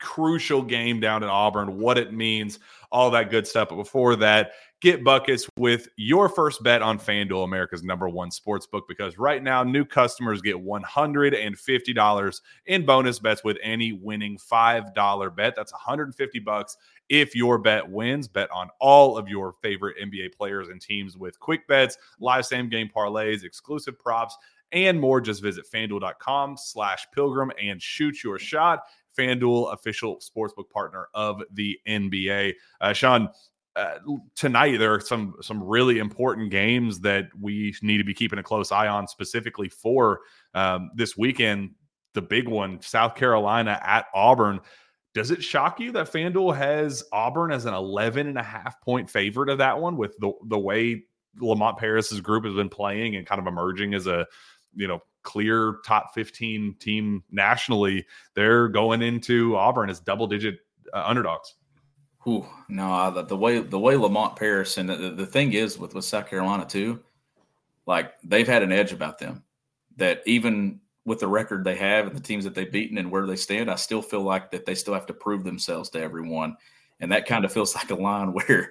S1: crucial game down in Auburn, what it means, all that good stuff. But before that, get buckets with your first bet on FanDuel, America's number one sports book, because right now new customers get $150 in bonus bets with any winning $5 bet. That's 150 bucks if your bet wins. Bet on all of your favorite NBA players and teams with quick bets, live same game parlays, exclusive props, and more. Just visit fanduel.com slash pilgrim and shoot your shot. FanDuel, official sportsbook partner of the NBA. Uh, Shawn, uh, tonight there are some some really important games that we need to be keeping a close eye on, specifically for um, this weekend. The big one, South Carolina at Auburn. Does it shock you that FanDuel has Auburn as an 11 and a half point favorite of that one with the, the way Lamont Paris's group has been playing and kind of emerging as a, you know, clear top 15 team nationally? They're going into Auburn as double digit uh, underdogs.
S2: Whew, no, the, the, way the way Lamont Paris and the, the thing is with with South Carolina too, like they've had an edge about them that even with the record they have and the teams that they've beaten and where they stand, I still feel like that they still have to prove themselves to everyone, and that kind of feels like a line [LAUGHS] where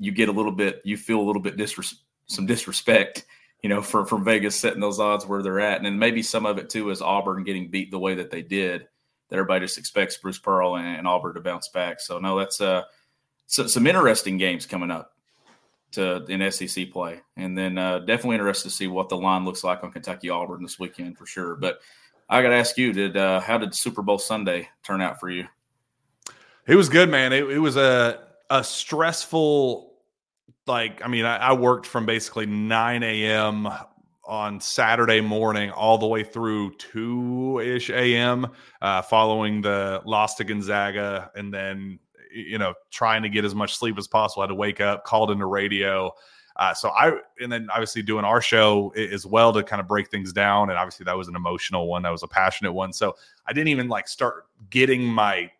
S2: you get a little bit, you feel a little bit disres- some disrespect, you know, from from Vegas setting those odds where they're at, and then maybe some of it too is Auburn getting beat the way that they did that everybody just expects Bruce Pearl and, and Auburn to bounce back. So no, that's uh, so, some interesting games coming up to in SEC play, and then uh, definitely interested to see what the line looks like on Kentucky Auburn this weekend for sure. But I got to ask you, did uh, how did Super Bowl Sunday turn out for you?
S1: It was good, man. It, it was a a stressful. Like, I mean, I, I worked from basically 9 a.m on Saturday morning all the way through 2 ish a.m. Uh, following the loss to Gonzaga and then, you know, trying to get as much sleep as possible. I had to wake up, called into radio. Uh, so I, and then obviously doing our show as well to kind of break things down. And obviously that was an emotional one, that was a passionate one. So I didn't even like start getting my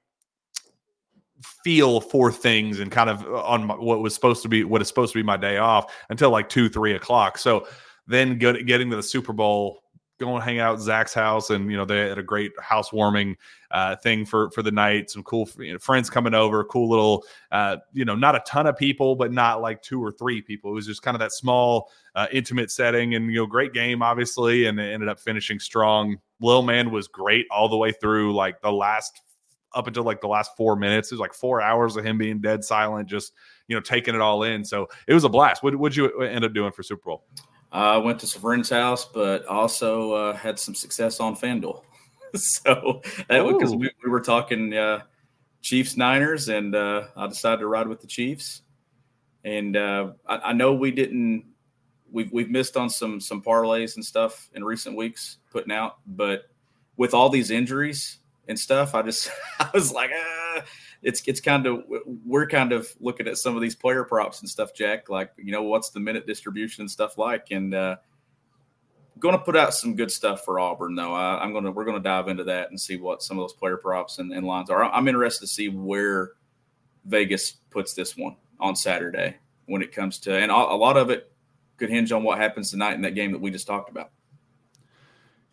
S1: feel for things and kind of on my, what was supposed to be what is supposed to be my day off until like two, three o'clock. So then get, getting to the Super Bowl, going hang out at Zach's house, and you know they had a great housewarming uh, thing for for the night. Some cool you know, friends coming over, cool little uh, you know not a ton of people, but not like two or three people. It was just kind of that small, uh, intimate setting, and you know great game obviously, and it ended up finishing strong. Lil Man was great all the way through, like the last up until like the last four minutes. It was like four hours of him being dead silent, just you know taking it all in. So it was a blast. What would you end up doing for Super Bowl?
S2: I uh, went to some friend's house, but also uh, had some success on FanDuel. [LAUGHS] so that because we, we, were talking uh, Chiefs Niners, and uh, I decided to ride with the Chiefs. And uh, I, I, know we didn't. We've we've missed on some some parlays and stuff in recent weeks putting out, but with all these injuries and stuff, I just [LAUGHS] I was like, ah, it's it's kind of we're kind of looking at some of these player props and stuff, Jack. Like you know, what's the minute distribution and stuff like, and uh, going to put out some good stuff for Auburn though. I, am gonna we're gonna dive into that and see what some of those player props and, and lines are. I'm interested to see where Vegas puts this one on Saturday when it comes to, and a lot of it could hinge on what happens tonight in that game that we just talked about.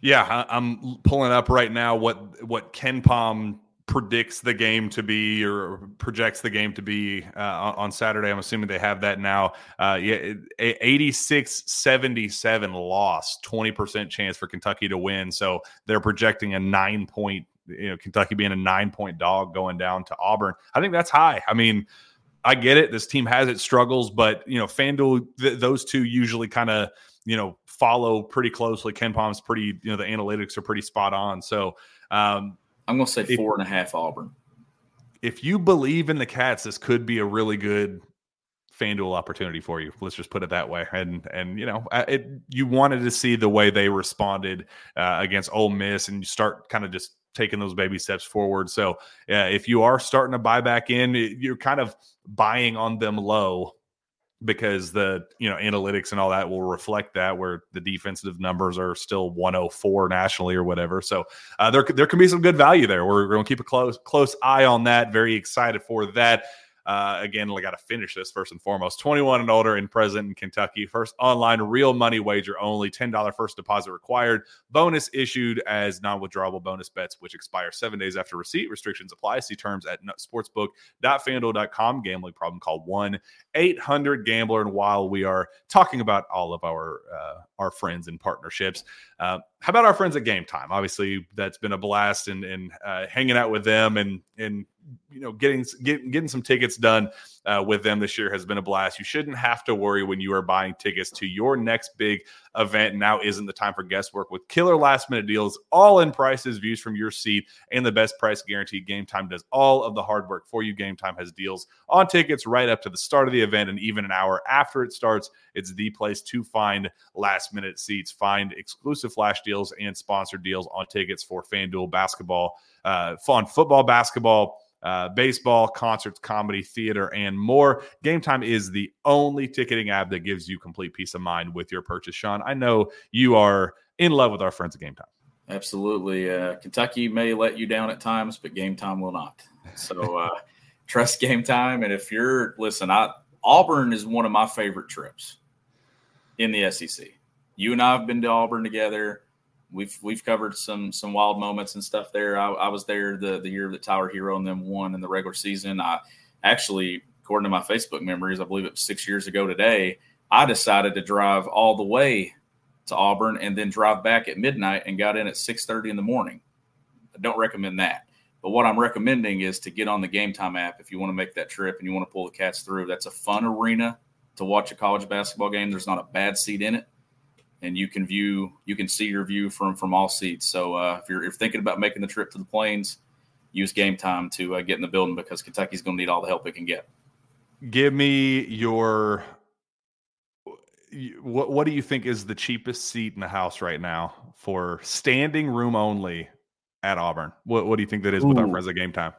S1: Yeah, I'm pulling up right now what what KenPom predicts the game to be or projects the game to be uh, on Saturday. I'm assuming they have that now. Uh, yeah, 86 77 loss, 20% chance for Kentucky to win. So they're projecting a nine point, you know, Kentucky being a nine point dog going down to Auburn. I think that's high. I mean, I get it. This team has its struggles, but, you know, FanDuel, th- those two usually kind of, you know, follow pretty closely. KenPom's pretty, you know, the analytics are pretty spot on. So, um,
S2: I'm going to say if, four and a half Auburn.
S1: If you believe in the Cats, this could be a really good FanDuel opportunity for you. Let's just put it that way. And and you know, it, you wanted to see the way they responded uh, against Ole Miss, and you start kind of just taking those baby steps forward. So uh, if you are starting to buy back in, you're kind of buying on them low because the you know analytics and all that will reflect that where the defensive numbers are still 104 nationally or whatever. So uh, there, there can be some good value there. We're going to keep a close close eye on that very excited for that uh, again, I got to finish this first and foremost. 21 and older and present in Kentucky. First online real money wager only. $10 first deposit required. Bonus issued as non withdrawable bonus bets, which expire seven days after receipt. Restrictions apply. See terms at sportsbook.fanduel.com. Gambling problem call 1 800 Gambler. And while we are talking about all of our uh, our friends and partnerships, uh, how about our friends at Game Time? Obviously, that's been a blast and and uh, hanging out with them and and you know getting getting getting some tickets done uh, with them this year has been a blast. You shouldn't have to worry when you are buying tickets to your next big event. Now isn't the time for guesswork with killer last minute deals, all in prices, views from your seat, and the best price guaranteed. Game Time does all of the hard work for you. Game Time has deals on tickets right up to the start of the event and even an hour after it starts. It's the place to find last minute seats, find exclusive flash deals and sponsored deals on tickets for FanDuel basketball, uh, fun football, basketball uh, baseball, concerts, comedy, theater, and more. Game Time is the only ticketing app that gives you complete peace of mind with your purchase. Shawn, I know you are in love with our friends at Game Time.
S2: Absolutely. Uh, Kentucky may let you down at times, but game time will not. So [LAUGHS] uh, trust game time. And if you're, listen, I, Auburn is one of my favorite trips in the SEC. You and I have been to Auburn together. We've we've covered some some wild moments and stuff there. I, I was there the the year that Tyler Herro and them won in the regular season. I actually, according to my Facebook memories, I believe it was six years ago today. I decided to drive all the way to Auburn and then drive back at midnight and got in at 6:30 in the morning. I don't recommend that. But what I'm recommending is to get on the Game Time app if you want to make that trip and you want to pull the cats through. That's a fun arena to watch a college basketball game. There's not a bad seat in it, and you can view you can see your view from from all seats. So uh, if you're if thinking about making the trip to the Plains, use Game Time to uh, get in the building because Kentucky's going to need all the help it can get.
S1: Give me your what what do you think is the cheapest seat in the house right now for standing room only at Auburn? What what do you think that is with our friends at Game Time?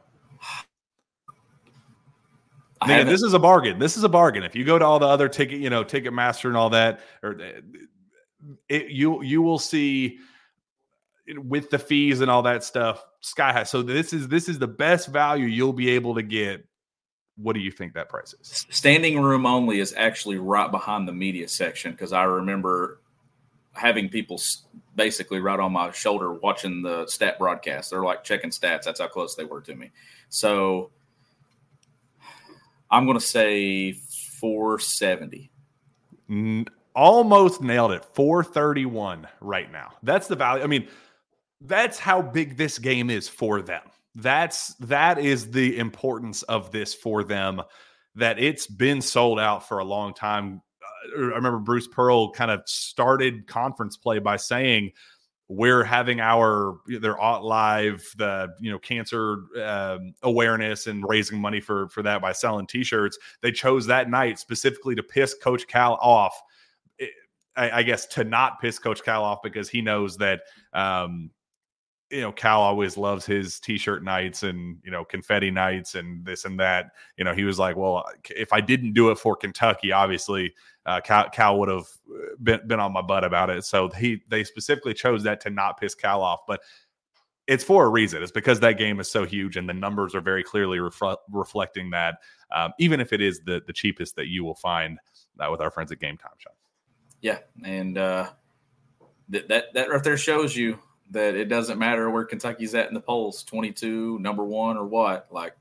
S1: Man, this is a bargain. This is a bargain. If you go to all the other ticket, you know, Ticketmaster and all that, or eh, it, you you will see with the fees and all that stuff sky high. So this is this is the best value you'll be able to get what do you think that price is?
S2: Standing room only is actually right behind the media section because I remember having people basically right on my shoulder watching the stat broadcast. They're like checking stats. That's how close they were to me. So I'm going to say 470.
S1: Almost nailed it. 431 right now. That's the value. I mean, that's how big this game is for them that's that is the importance of this for them that it's been sold out for a long time. Uh, i remember bruce pearl kind of started conference play by saying we're having our their live the you know cancer um, awareness and raising money for for that by selling t-shirts. They chose that night specifically to piss coach cal off. I, I guess to not piss coach cal off because he knows that um, you know, Cal always loves his t-shirt nights and, you know, confetti nights and this and that. You know, he was like, well, if I didn't do it for Kentucky, obviously uh, Cal, Cal would have uh, been, been on my butt about it. So he, they specifically chose that to not piss Cal off, but it's for a reason. It's because that game is so huge and the numbers are very clearly refl- reflecting that. Um, even if it is the, the cheapest that you will find uh, with our friends at Game Time Shawn.
S2: Yeah. And, uh, that, that, that right there shows you that it doesn't matter where Kentucky's at in the polls 22, number one, or what. Like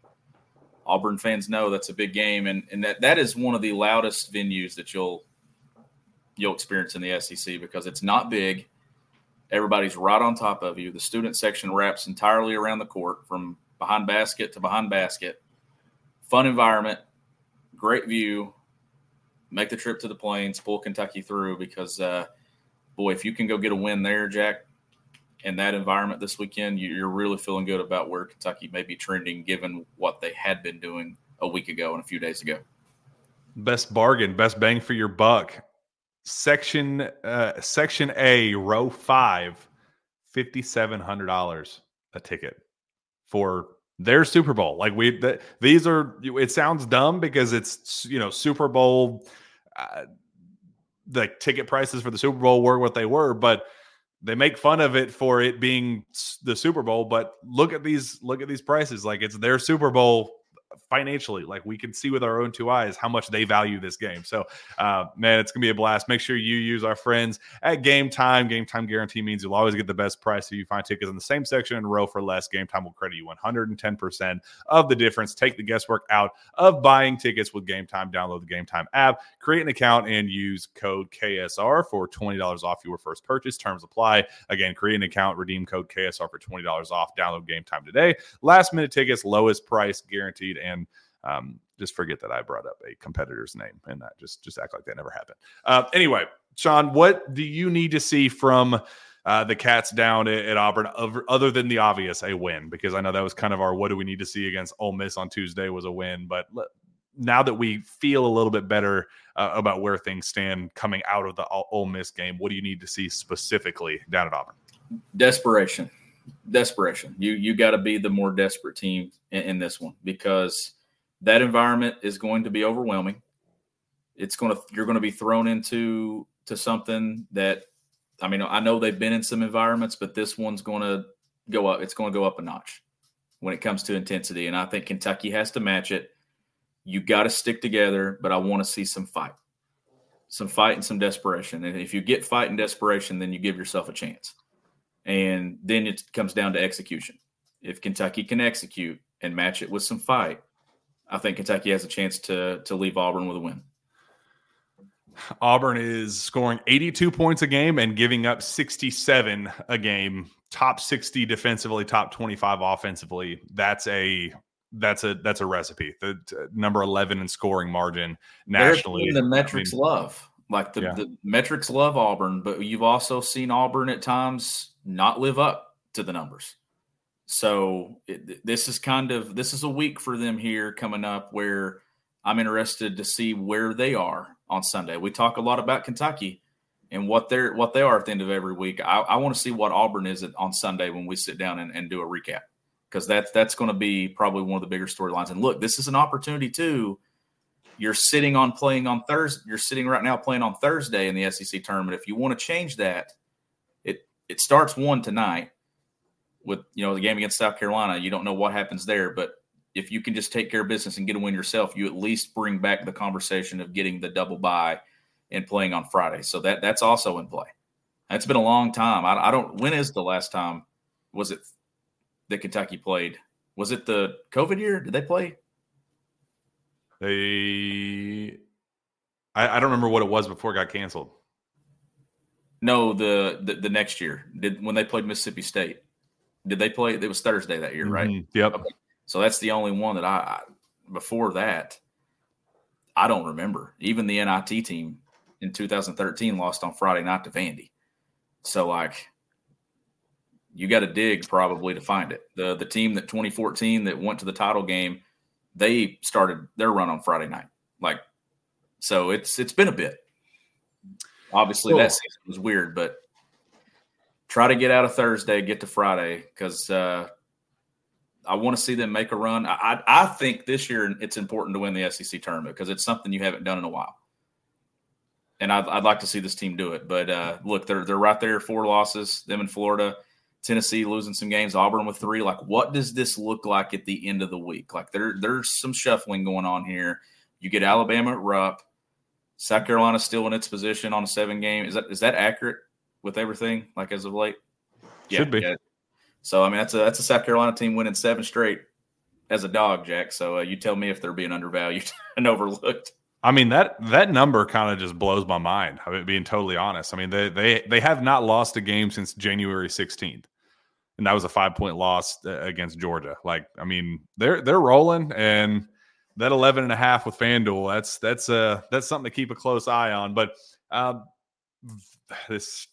S2: Auburn fans know that's a big game, and, and that, that is one of the loudest venues that you'll you'll experience in the SEC because it's not big. Everybody's right on top of you. The student section wraps entirely around the court from behind basket to behind basket. Fun environment, great view. Make the trip to the plains, pull Kentucky through because, uh, boy, if you can go get a win there, Jack, in that environment this weekend, you're really feeling good about where Kentucky may be trending given what they had been doing a week ago and a few days ago.
S1: Best bargain, best bang for your buck. Section uh, Section A, row five, fifty seven hundred dollars a ticket for their Super Bowl. Like we, the, these are. It sounds dumb because it's you know Super Bowl. Uh, the ticket prices for the Super Bowl were what they were, but they make fun of it for it being the Super Bowl, but look at these look at these prices. Like it's their Super Bowl financially. Like we can see with our own two eyes how much they value this game. So, uh, man, it's gonna be a blast. Make sure you use our friends at Game Time. Game Time guarantee means you'll always get the best price. If you find tickets in the same section and row for less, Game Time will credit you 110% of the difference. Take the guesswork out of buying tickets with Game Time. Download the Game Time app, create an account, and use code KSR for $20 off your first purchase. Terms apply. Again, create an account, redeem code KSR for $20 off. Download Game Time today. Last minute tickets, lowest price guaranteed and um, just forget that I brought up a competitor's name and that just just act like that never happened. Uh, anyway, Shawn, what do you need to see from uh, the Cats down at, at, Auburn, other than the obvious, a win? Because I know that was kind of our what do we need to see against Ole Miss on Tuesday was a win, but now that we feel a little bit better uh, about where things stand coming out of the Ole Miss game, what do you need to see specifically down at Auburn?
S2: Desperation desperation. You you got to be the more desperate team in, in, this one because that environment is going to be overwhelming. It's going to you're going to be thrown into to something that I mean, I know they've been in some environments, but this one's going to go up. It's going to go up a notch when it comes to intensity. And I think Kentucky has to match it. You got to stick together, but I want to see some fight, some fight and some desperation. And if you get fight and desperation, then you give yourself a chance. And then it comes down to execution. If Kentucky can execute and match it with some fight, I think Kentucky has a chance to to leave Auburn with a win.
S1: Auburn is scoring 82 points a game and giving up 67 a game. Top 60 defensively, top 25 offensively. That's a that's a that's a recipe. The number 11 in scoring margin nationally.
S2: The metrics I mean, love like the, yeah. the metrics love Auburn, but you've also seen Auburn at times not live up to the numbers. So it, this is kind of this is a week for them here coming up where I'm interested to see where they are on Sunday. We talk a lot about Kentucky and what they're what they are at the end of every week. I, I want to see what Auburn is on Sunday when we sit down and, and do a recap because that's that's going to be probably one of the bigger storylines. And look, this is an opportunity too. You're sitting on playing on Thursday. You're sitting right now playing on Thursday in the SEC tournament. If you want to change that, it starts one tonight with you know the game against South Carolina. You don't know what happens there, but if you can just take care of business and get a win yourself, you at least bring back the conversation of getting the double bye and playing on Friday. So that that's also in play. That's been a long time. I, I don't. When is the last time? Was it that Kentucky played? Was it the COVID year? Did they play?
S1: They. I, I don't remember what it was before it got canceled.
S2: No, the, the the next year did when they played Mississippi State. Did they play? It was Thursday that year, right? Mm-hmm.
S1: Yep. Okay.
S2: So that's the only one that I, I before that I don't remember. Even the NIT team in 2013 lost on Friday night to Vandy. So like you got to dig probably to find it. The the team that 2014 that went to the title game, they started their run on Friday night. Like so it's it's been a bit. Obviously cool. that season was weird, but try to get out of Thursday, get to Friday because uh, I want to see them make a run. I, I think this year it's important to win the SEC tournament because it's something you haven't done in a while, and I'd, I'd like to see this team do it. But uh, look, they're they're right there, four losses. Them in Florida, Tennessee losing some games, Auburn with three. Like, what does this look like at the end of the week? Like, there there's some shuffling going on here. You get Alabama at Rupp, South Carolina still in its position on a seven game. Is that is that accurate with everything? Like as of late,
S1: should be.
S2: Yeah, so I mean, that's a that's a South Carolina team winning seven straight as a dog, Jack. So uh, you tell me if they're being undervalued [LAUGHS] and overlooked.
S1: I mean that that number kind of just blows my mind. I mean, being totally honest. I mean they they they have not lost a game since January 16th, and that was a five point loss uh, against Georgia. Like I mean they're they're rolling, and that 11 and a half with FanDuel that's that's uh that's something to keep a close eye on. But um, this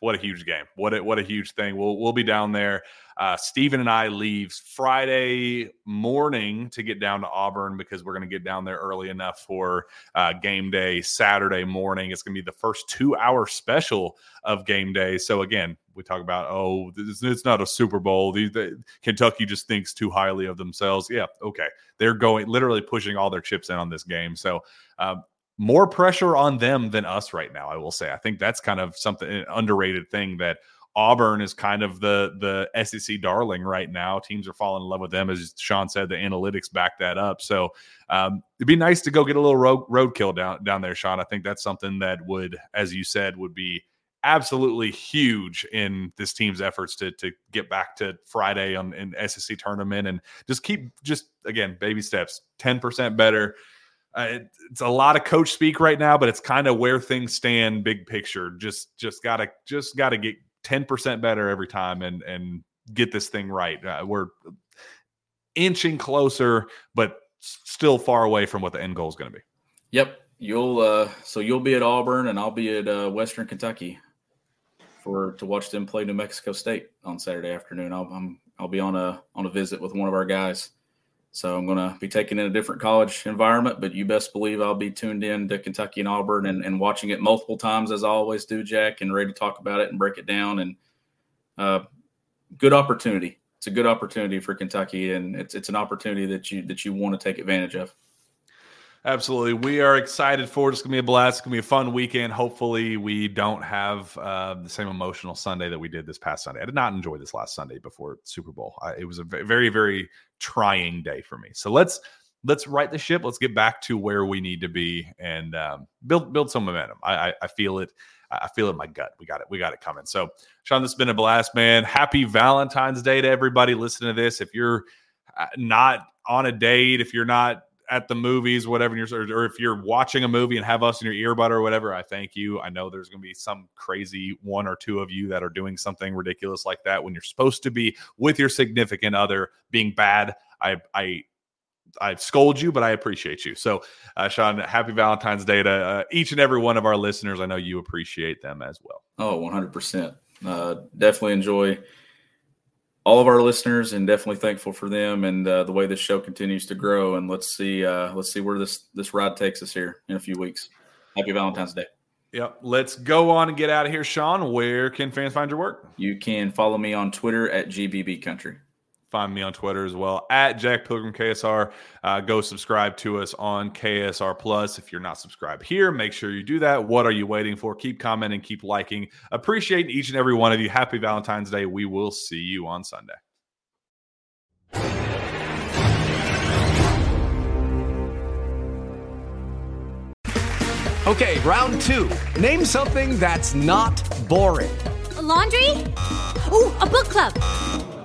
S1: what a huge game. What a, what a huge thing. We'll we'll be down there. Uh, Steven and I leaves Friday morning to get down to Auburn because we're going to get down there early enough for uh, game day Saturday morning. It's going to be the first two hour special of game day. So again, we talk about oh, it's, it's not a Super Bowl. The, the, Kentucky just thinks too highly of themselves. Yeah, okay, they're going literally pushing all their chips in on this game. So um, more pressure on them than us right now. I will say. I think that's kind of something an underrated thing that Auburn is kind of the the SEC darling right now. Teams are falling in love with them, as Shawn said. The analytics back that up. So um, it'd be nice to go get a little road roadkill down down there, Shawn. I think that's something that would, as you said, would be absolutely huge in this team's efforts to to get back to Friday on in SEC tournament and just keep just again baby steps, ten percent better uh, it, it's a lot of coach speak right now, but it's kind of where things stand, big picture. Just just gotta just gotta get ten percent better every time and and get this thing right. Uh, we're inching closer, but still far away from what the end goal is going to be.
S2: Yep, you'll uh, so you'll be at Auburn, and I'll be at uh, Western Kentucky for to watch them play New Mexico State on Saturday afternoon. I'll I'm, I'll be on a on a visit with one of our guys so I'm going to be taking in a different college environment, but you best believe I'll be tuned in to Kentucky and Auburn and, and watching it multiple times as I always do, Jack, and ready to talk about it and break it down. And uh, good opportunity. It's a good opportunity for Kentucky, and it's it's an opportunity that you that you want to take advantage of.
S1: Absolutely. We are excited for it. It's going to be a blast. It's going to be a fun weekend. Hopefully, we don't have uh, the same emotional Sunday that we did this past Sunday. I did not enjoy this last Sunday before Super Bowl. I, it was a very, very trying day for me. So let's let's right the ship. Let's get back to where we need to be and um, build build some momentum. I, I, I feel it. I feel it in my gut. We got it. We got it coming. So, Shawn, this has been a blast, man. Happy Valentine's Day to everybody listening to this. If you're uh, not on a date, if you're not at the movies, whatever, or if you're watching a movie and have us in your earbud or whatever, I thank you. I know there's going to be some crazy one or two of you that are doing something ridiculous like that when you're supposed to be with your significant other being bad. I, I, I scold you, but I appreciate you. So, uh, Shawn, happy Valentine's Day to uh, each and every one of our listeners. I know you appreciate them as well.
S2: Oh, 100%. Uh, definitely enjoy all of our listeners and definitely thankful for them and uh, the way this show continues to grow. And let's see, uh, let's see where this this ride takes us here in a few weeks. Happy Valentine's Day.
S1: Yep. Let's go on and get out of here, Shawn. Where can fans find your work?
S2: You can follow me on Twitter at GBB Country.
S1: Find me on Twitter as well at Jack Pilgrim KSR. Uh, go subscribe to us on KSR Plus. If you're not subscribed here, make sure you do that. What are you waiting for? Keep commenting, keep liking. Appreciate each and every one of you. Happy Valentine's Day. We will see you on Sunday.
S3: Okay, round two. Name something that's not boring.
S4: A laundry? Ooh, a book club